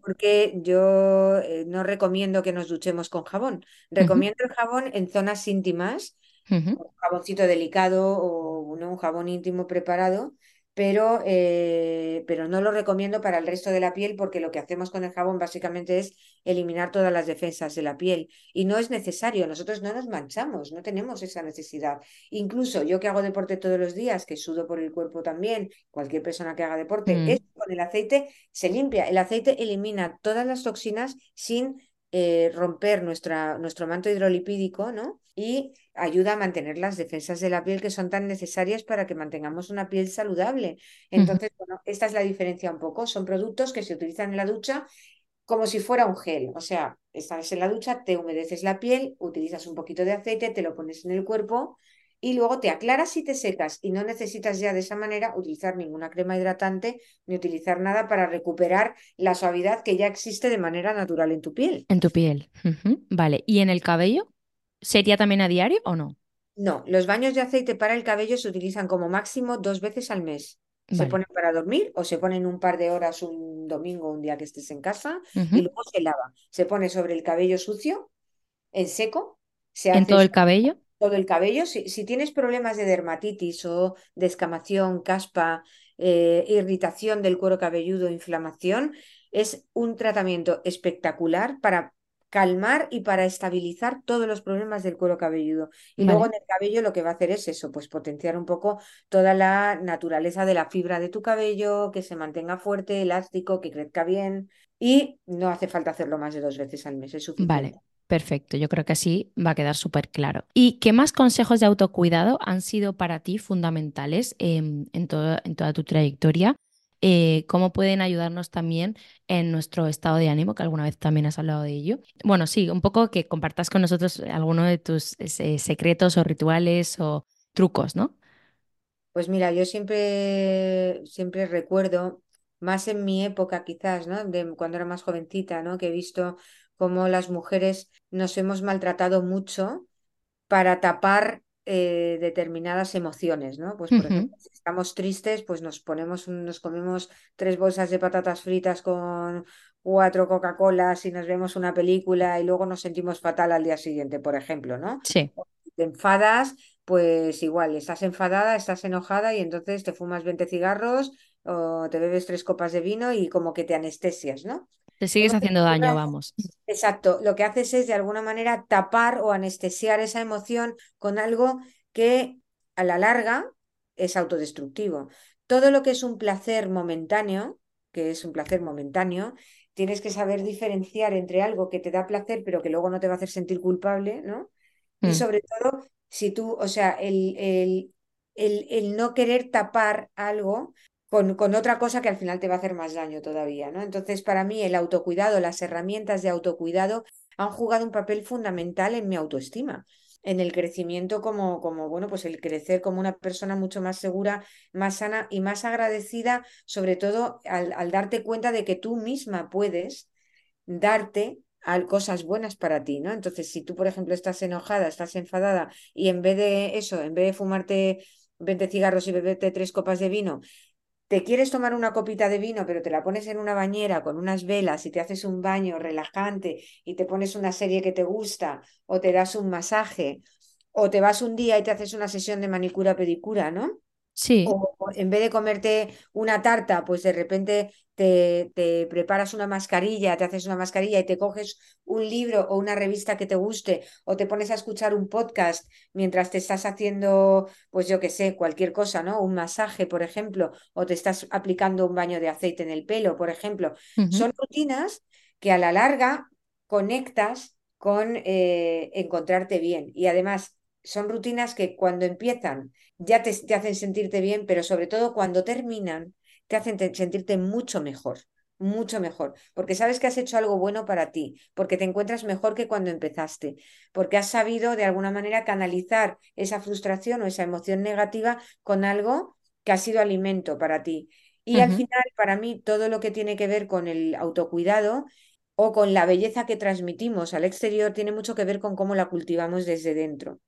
Porque yo eh, no recomiendo que nos duchemos con jabón. Recomiendo el jabón en zonas íntimas un jaboncito delicado o ¿no? un jabón íntimo preparado, pero, eh, pero no lo recomiendo para el resto de la piel porque lo que hacemos con el jabón básicamente es eliminar todas las defensas de la piel y no es necesario, nosotros no nos manchamos, no tenemos esa necesidad. Incluso yo que hago deporte todos los días, que sudo por el cuerpo también, cualquier persona que haga deporte, Mm, es con el aceite se limpia, el aceite elimina todas las toxinas sin eh, romper nuestra, nuestro manto hidrolipídico, ¿no? Y ayuda a mantener las defensas de la piel que son tan necesarias para que mantengamos una piel saludable. Entonces, bueno, esta es la diferencia un poco. Son productos que se utilizan en la ducha como si fuera un gel. O sea, estás en la ducha, te humedeces la piel, utilizas un poquito de aceite, te lo pones en el cuerpo y luego te aclaras y te secas. Y no necesitas ya de esa manera utilizar ninguna crema hidratante ni utilizar nada para recuperar la suavidad que ya existe de manera natural en tu piel. En tu piel. Vale. ¿Y en el cabello? ¿Sería también a diario o no? No, los baños de aceite para el cabello se utilizan como máximo dos veces al mes. Se ponen para dormir o se ponen un par de horas un domingo, un día que estés en casa y luego se lava. Se pone sobre el cabello sucio, en seco, se ¿En hace todo el cabello? Todo el cabello. Si, si tienes problemas de dermatitis o descamación, caspa, eh, irritación del cuero cabelludo, inflamación, es un tratamiento espectacular para calmar y para estabilizar todos los problemas del cuero cabelludo. Y luego Vale. en el cabello lo que va a hacer es eso, pues potenciar un poco toda la naturaleza de la fibra de tu cabello, que se mantenga fuerte, elástico, que crezca bien. Y no hace falta hacerlo más de dos veces al mes, es Vale, suficiente. Perfecto. Yo creo que así va a quedar súper claro. ¿Y qué más consejos de autocuidado han sido para ti fundamentales em, en en toda tu trayectoria? Eh, ¿cómo pueden ayudarnos también en nuestro estado de ánimo, que alguna vez también has hablado de ello? Bueno, sí, un poco que compartas con nosotros alguno de tus secretos o rituales o trucos, ¿no? Pues mira, yo siempre, siempre recuerdo, más en mi época quizás, ¿no? De cuando era más jovencita, ¿no? Que he visto cómo las mujeres nos hemos maltratado mucho para tapar eh, determinadas emociones, ¿no? Pues por ejemplo, si estamos tristes, pues nos ponemos, un- nos comemos tres bolsas de patatas fritas con cuatro Coca-Colas y nos vemos una película y luego nos sentimos fatal al día siguiente, por ejemplo, ¿no? Sí, O te enfadas, pues igual, estás enfadada, estás enojada y entonces te fumas 20 cigarros o te bebes tres copas de vino y como que te anestesias, ¿no? Te sigues haciendo daño, vamos. Exacto, lo que haces es de alguna manera tapar o anestesiar esa emoción con algo que a la larga es autodestructivo. Todo lo que es un placer momentáneo, que es un placer momentáneo, tienes que saber diferenciar entre algo que te da placer pero que luego no te va a hacer sentir culpable, ¿no? Y Mm, sobre todo, si tú, o sea, el, el, el, el no querer tapar algo con, con otra cosa que al final te va a hacer más daño todavía, ¿no? Entonces, para mí, el autocuidado, las herramientas de autocuidado han jugado un papel fundamental en mi autoestima, en el crecimiento como, como, bueno, pues el crecer como una persona mucho más segura, más sana y más agradecida, sobre todo al, al darte cuenta de que tú misma puedes darte cosas buenas para ti, ¿no? Entonces, si tú, por ejemplo, estás enojada, estás enfadada y en vez de eso, en vez de fumarte 20 cigarros y beberte tres copas de vino, te quieres tomar una copita de vino, pero te la pones en una bañera con unas velas y te haces un baño relajante y te pones una serie que te gusta o te das un masaje o te vas un día y te haces una sesión de manicura pedicura, ¿no? Sí. O en vez de comerte una tarta, pues de repente te, te, preparas una mascarilla, te haces una mascarilla y te coges un libro o una revista que te guste o te pones a escuchar un podcast mientras te estás haciendo, pues yo qué sé, cualquier cosa, ¿no? Un masaje, por ejemplo, o te estás aplicando un baño de aceite en el pelo, por ejemplo. Son rutinas que a la larga conectas con eh, encontrarte bien y además son rutinas que cuando empiezan ya te, te hacen sentirte bien, pero sobre todo cuando terminan, te hacen te, sentirte mucho mejor, mucho mejor, porque sabes que has hecho algo bueno para ti, porque te encuentras mejor que cuando empezaste, porque has sabido de alguna manera canalizar esa frustración o esa emoción negativa con algo que ha sido alimento para ti. Y al final, para mí, todo lo que tiene que ver con el autocuidado o con la belleza que transmitimos al exterior tiene mucho que ver con cómo la cultivamos desde dentro.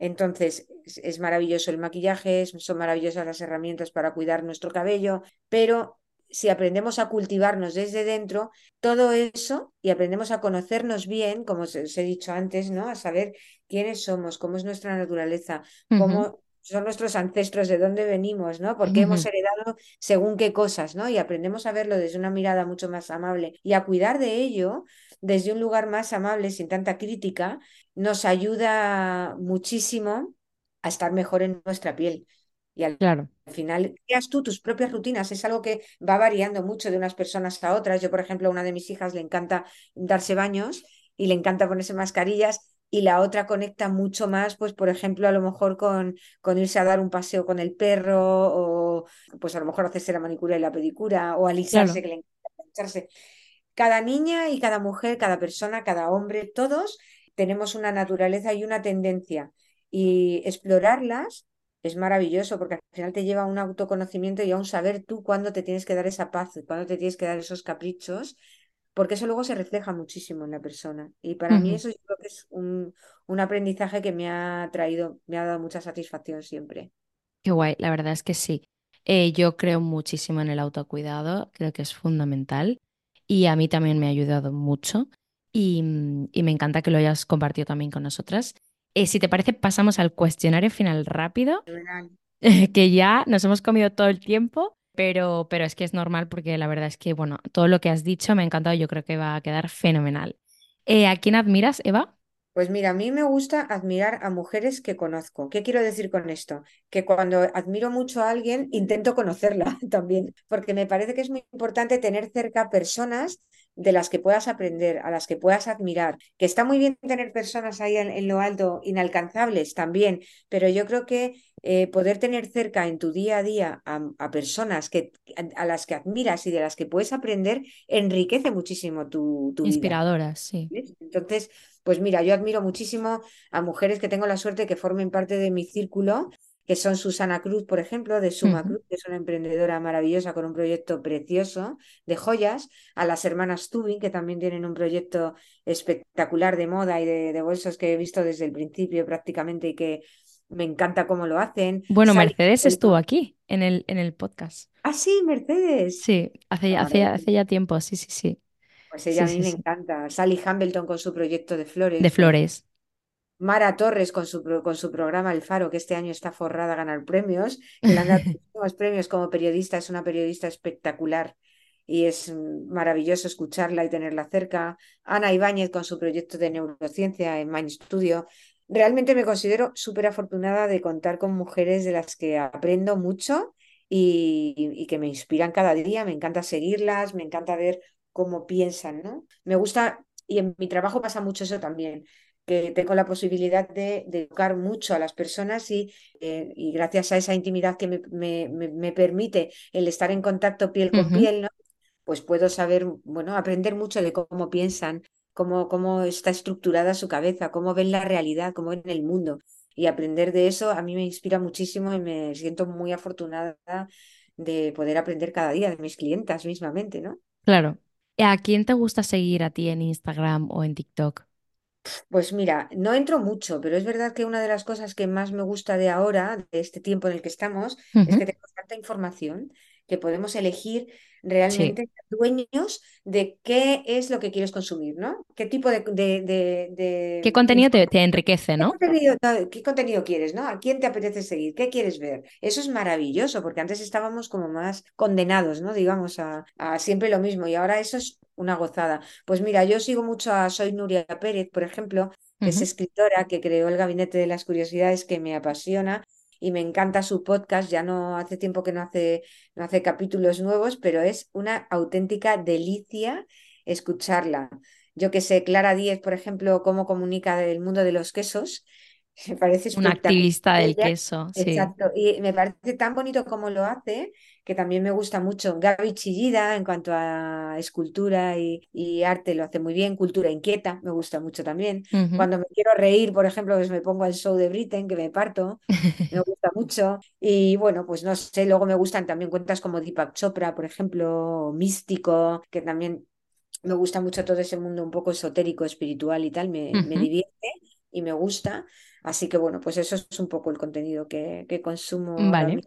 Entonces, es, maravilloso el maquillaje, son maravillosas las herramientas para cuidar nuestro cabello, pero si aprendemos a cultivarnos desde dentro, todo eso y aprendemos a conocernos bien, como os, he dicho antes, ¿no? A saber quiénes somos, cómo es nuestra naturaleza, cómo son nuestros ancestros, de dónde venimos, ¿no? Por qué hemos heredado según qué cosas, ¿no? Y aprendemos a verlo desde una mirada mucho más amable y a cuidar de ello desde un lugar más amable, sin tanta crítica nos ayuda muchísimo a estar mejor en nuestra piel. Y al Claro, final, creas tú tus propias rutinas. Es algo que va variando mucho de unas personas a otras. Yo, por ejemplo, a una de mis hijas le encanta darse baños y le encanta ponerse mascarillas. Y la otra conecta mucho más, pues, por ejemplo, a lo mejor con, con irse a dar un paseo con el perro, o pues a lo mejor hacerse la manicura y la pedicura, o alisarse, claro. que le encanta alisarse. Cada niña y cada mujer, cada persona, cada hombre, todos tenemos una naturaleza y una tendencia. Y explorarlas es maravilloso porque al final te lleva a un autoconocimiento y a un saber tú cuándo te tienes que dar esa paz, cuándo te tienes que dar esos caprichos, porque eso luego se refleja muchísimo en la persona. Y para mí eso yo creo que es un, un aprendizaje que me ha traído, me ha dado mucha satisfacción siempre. Qué guay, la verdad es que sí. Eh, yo creo muchísimo en el autocuidado, creo que es fundamental y a mí también me ha ayudado mucho y, mm, y me encanta que lo hayas compartido también con nosotras. Eh, si te parece, pasamos al cuestionario final rápido, [laughs] que ya nos hemos comido todo el tiempo, pero, pero es que es normal porque la verdad es que, bueno, todo lo que has dicho me ha encantado, yo creo que va a quedar fenomenal. Eh, ¿a quién admiras, Eva? Pues mira, a mí me gusta admirar a mujeres que conozco. ¿Qué quiero decir con esto? Que cuando admiro mucho a alguien, intento conocerla [laughs] también, porque me parece que es muy importante tener cerca personas de las que puedas aprender, a las que puedas admirar. Que está muy bien tener personas ahí en, en lo alto, inalcanzables también, pero yo creo que eh, poder tener cerca en tu día a día a, a personas que, a, a, las que admiras y de las que puedes aprender, enriquece muchísimo tu, tu vida. Inspiradoras, sí. Entonces, pues mira, yo admiro muchísimo a mujeres que tengo la suerte que formen parte de mi círculo, que son Susana Cruz, por ejemplo, de Suma. Cruz, que es una emprendedora maravillosa con un proyecto precioso de joyas, a las hermanas Tubin, que también tienen un proyecto espectacular de moda y de, de bolsos que he visto desde el principio prácticamente y que me encanta cómo lo hacen. Bueno, Mercedes estuvo aquí en el, en el podcast. Ah, sí, Mercedes. Sí, hace, hace, ya tiempo, sí, sí, sí. Pues ella Sí, a mí sí, me sí. encanta. Sally Hamilton con su proyecto de De flores, me flores. Mara Torres con su, con su programa El Faro, que este año está forrada a ganar premios, que le han dado [laughs] muchísimos premios como periodista, es una periodista espectacular y es maravilloso escucharla y tenerla cerca. Ana Ibáñez con su proyecto de neurociencia en Mind Studio. Realmente me considero súper afortunada de contar con mujeres de las que aprendo mucho y, y, que me inspiran cada día. Me encanta seguirlas, me encanta ver cómo piensan, ¿no? Me gusta, y en mi trabajo pasa mucho eso también que tengo la posibilidad de, educar mucho a las personas y, eh, y gracias a esa intimidad que me, me, me, permite el estar en contacto piel con piel, ¿no? pues puedo saber, bueno, aprender mucho de cómo piensan, cómo, cómo está estructurada su cabeza, cómo ven la realidad, cómo ven el mundo. Y aprender de eso a mí me inspira muchísimo y me siento muy afortunada de poder aprender cada día de mis clientas mismamente, ¿no? Claro. ¿A quién te gusta seguir a ti en Instagram o en TikTok? Pues mira, no entro mucho, pero es verdad que una de las cosas que más me gusta de ahora, de este tiempo en el que estamos, es que tenemos tanta información que podemos elegir realmente dueños de qué es lo que quieres consumir, ¿no? ¿Qué tipo de... de, ¿Qué contenido te, enriquece, ¿no? ¿Qué contenido, quieres, ¿no? ¿A quién te apetece seguir? ¿Qué quieres ver? Eso es maravilloso, porque antes estábamos como más condenados, ¿no? Digamos, a, a siempre lo mismo, y ahora eso es una gozada. Pues mira, yo sigo mucho a Soy Nuria Pérez, por ejemplo, que es escritora, que creó el Gabinete de las Curiosidades, que me apasiona y me encanta su podcast. Ya no hace tiempo que no hace, no hace capítulos nuevos, pero es una auténtica delicia escucharla. Yo que sé, Clara Díez, por ejemplo, cómo comunica del mundo de los quesos. [laughs] Me parece una activista del queso. Exacto. Y me parece tan bonito como lo hace que también me gusta mucho. Gaby Chillida, en cuanto a escultura y, arte, lo hace muy bien. Cultura inquieta, me gusta mucho también. Cuando me quiero reír, por ejemplo, pues me pongo al show de Britain, que me parto, me [laughs] gusta mucho. Y bueno, pues no sé, luego me gustan también cuentas como Deepak Chopra, por ejemplo, Místico, que también me gusta mucho todo ese mundo un poco esotérico, espiritual y tal, me, me divierte y me gusta. Así que bueno, pues eso es un poco el contenido que, que consumo. Vale.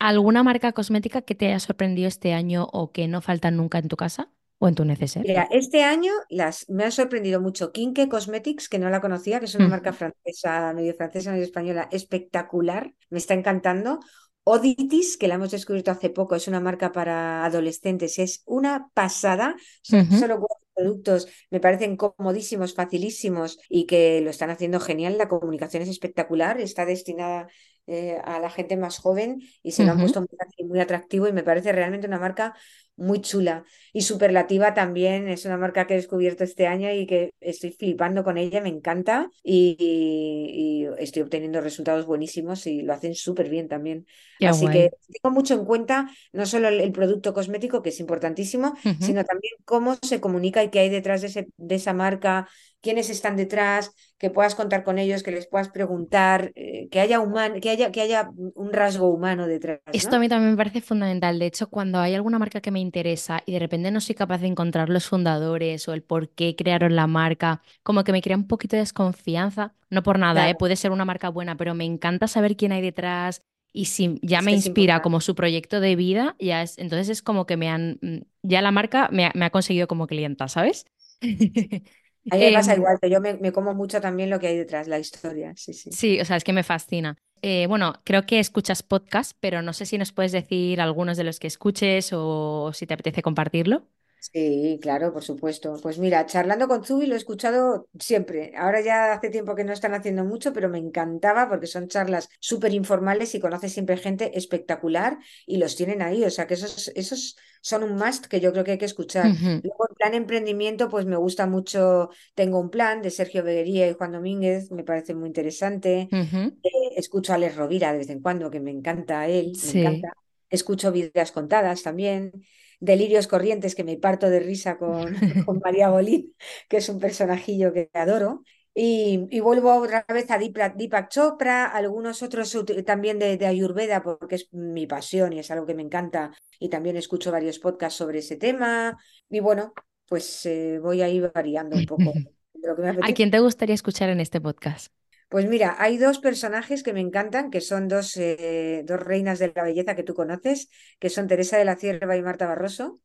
¿Alguna marca cosmética que te haya sorprendido este año o que no falta nunca en tu casa o en tu neceser? Mira, este año las, me ha sorprendido mucho Kinke Cosmetics, que no la conocía, que es una marca francesa, medio francesa, medio española, espectacular, me está encantando. Oditis, que la hemos descubierto hace poco, es una marca para adolescentes, es una pasada, son solo cuatro productos, me parecen comodísimos, facilísimos y que lo están haciendo genial, la comunicación es espectacular, está destinada eh, a la gente más joven y se lo han puesto muy, atractivo y me parece realmente una marca muy chula. Y Superlativa también es una marca que he descubierto este año y que estoy flipando con ella, me encanta y, estoy obteniendo resultados buenísimos y lo hacen súper bien también. Así que tengo mucho en cuenta no solo el, producto cosmético, que es importantísimo, sino también cómo se comunica y qué hay detrás de, ese, de esa marca, quiénes están detrás, que puedas contar con ellos, que les puedas preguntar, eh, que, haya que, haya, que haya un rasgo humano detrás. Esto a mí también me parece fundamental. De hecho, cuando hay alguna marca que me interesa y de repente no soy capaz de encontrar los fundadores o el por qué crearon la marca, como que me crea un poquito de desconfianza. No por nada, ¿eh? puede ser una marca buena, pero me encanta saber quién hay detrás. Y si ya me inspira como su proyecto de vida, ya es, entonces es como que me han, mm, ya la marca me ha, me ha conseguido como clienta, ¿sabes? A mí me [laughs] pasa em, igual, que yo me, como mucho también lo que hay detrás, la historia. Sí, sí. Sí, o sea, es que me fascina. Eh, bueno, creo que escuchas podcast, pero no sé si nos puedes decir algunos de los que escuches o si te apetece compartirlo. Sí, claro, por supuesto. Pues mira, charlando con Zubi lo he escuchado siempre. Ahora ya hace tiempo que no están haciendo mucho, pero me encantaba porque son charlas súper informales y conoces siempre gente espectacular y los tienen ahí. O sea que esos, esos son un must que yo creo que hay que escuchar. Luego, el plan emprendimiento, pues me gusta mucho. Tengo un plan de Sergio Beguería y Juan Domínguez, me parece muy interesante. Eh, escucho a Alex Rovira de vez en cuando, que me encanta él, me encanta. Escucho vidas contadas también delirios corrientes que me parto de risa con, [laughs] con María Bolín, que es un personajillo que adoro. Y, vuelvo otra vez a Deepak, Chopra, algunos otros también de, Ayurveda, porque es mi pasión y es algo que me encanta. Y también escucho varios podcasts sobre ese tema. Y bueno, pues eh, voy a ir variando un poco. [laughs] ¿A quién te gustaría escuchar en este podcast? Pues mira, hay dos personajes que me encantan, que son dos, eh, dos reinas de la belleza que tú conoces, que son Teresa de la Cierva y Marta Barroso.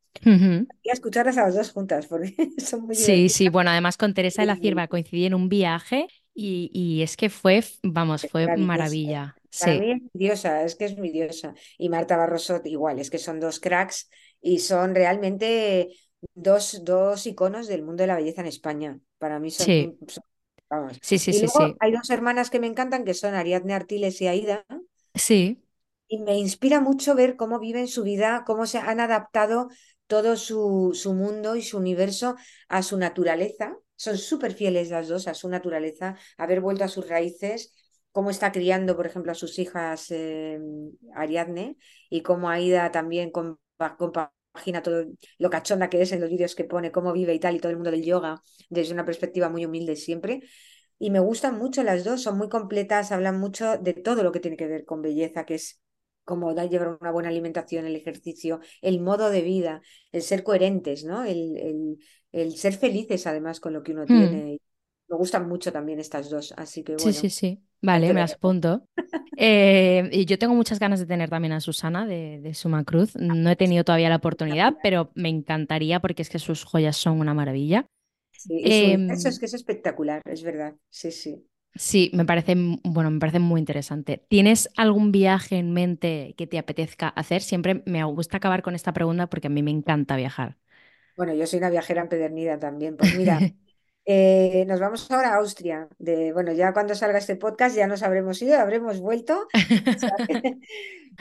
Y a escucharlas a las dos juntas, porque [laughs] son muy Sí, sí, bueno, además con Teresa de la Cierva coincidí en un viaje Y, es que fue, vamos, fue maravilla. Para mí es mi diosa, es que es mi diosa. Y Marta Barroso igual, es que son dos cracks y son realmente dos, dos iconos del mundo de la belleza en España. Para mí son, sí. Vamos. Sí, sí, y sí, luego hay dos hermanas que me encantan, que son Ariadne Artiles y Aida. Sí. Y me inspira mucho ver cómo viven su vida, cómo se han adaptado todo su, su mundo y su universo a su naturaleza. Son súper fieles las dos a su naturaleza, haber vuelto a sus raíces cómo está criando, por ejemplo, a sus hijas eh, Ariadne y cómo Aida también compagina todo lo cachonda que es en los vídeos que pone, cómo vive y tal, y todo el mundo del yoga desde una perspectiva muy humilde siempre. Y me gustan mucho las dos, son muy completas, hablan mucho de todo lo que tiene que ver con belleza, que es como da llevar una buena alimentación, el ejercicio, el modo de vida, el ser coherentes, ¿no? El, el, ser felices además con lo que uno hmm. tiene. Me gustan mucho también estas dos, así que bueno. Sí, sí, sí. Vale, me las apunto. Eh, y yo tengo muchas ganas de tener también a Susana de, de Suma Cruz. No he tenido todavía la oportunidad, pero me encantaría porque es que sus joyas son una maravilla. Sí, em, eso es que es espectacular, es verdad. Sí, sí. Sí, me parece, bueno, me parece muy interesante. ¿Tienes algún viaje en mente que te apetezca hacer? Siempre me gusta acabar con esta pregunta porque a mí me encanta viajar. Bueno, yo soy una viajera empedernida también. Pues mira, [laughs] Eh, nos vamos ahora a Austria. De, bueno, ya cuando salga este podcast ya nos habremos ido, habremos vuelto. [laughs]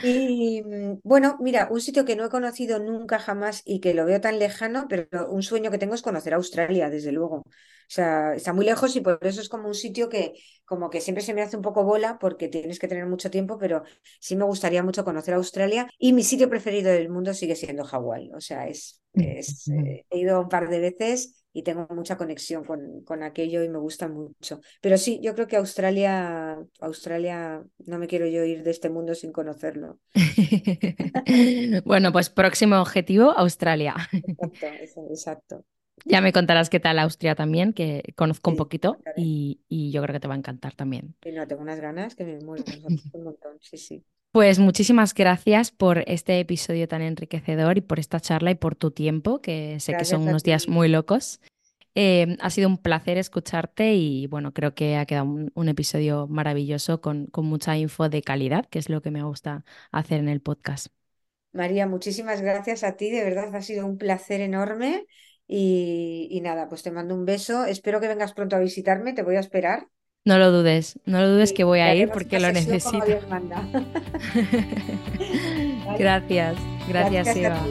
y bueno, mira, un sitio que no he conocido nunca jamás y que lo veo tan lejano, pero un sueño que tengo es conocer Australia, desde luego. O sea, está muy lejos y por eso es como un sitio que como que siempre se me hace un poco bola porque tienes que tener mucho tiempo, pero sí me gustaría mucho conocer Australia y mi sitio preferido del mundo sigue siendo Hawái. O sea, es, es eh, he ido un par de veces y tengo mucha conexión con, con, aquello y me gusta mucho. Pero sí, yo creo que Australia, Australia, no me quiero yo ir de este mundo sin conocerlo. [laughs] bueno, pues próximo objetivo, Australia. Exacto, exacto. Ya me contarás qué tal Austria también, que conozco un poquito y, y, yo creo que te va a encantar también. Sí, no, tengo unas ganas que me muero, un montón, sí, sí. Pues muchísimas gracias por este episodio tan enriquecedor y por esta charla y por tu tiempo, que sé que son unos días muy locos. Eh, ha sido un placer escucharte y bueno, creo que ha quedado un, episodio maravilloso con, con, mucha info de calidad, que es lo que me gusta hacer en el podcast. María, muchísimas gracias a ti, de verdad ha sido un placer enorme y, y nada, pues te mando un beso, espero que vengas pronto a visitarme, te voy a esperar. No lo dudes, no lo dudes que voy a ir porque lo necesito. [laughs] [laughs] gracias, gracias, gracias Eva.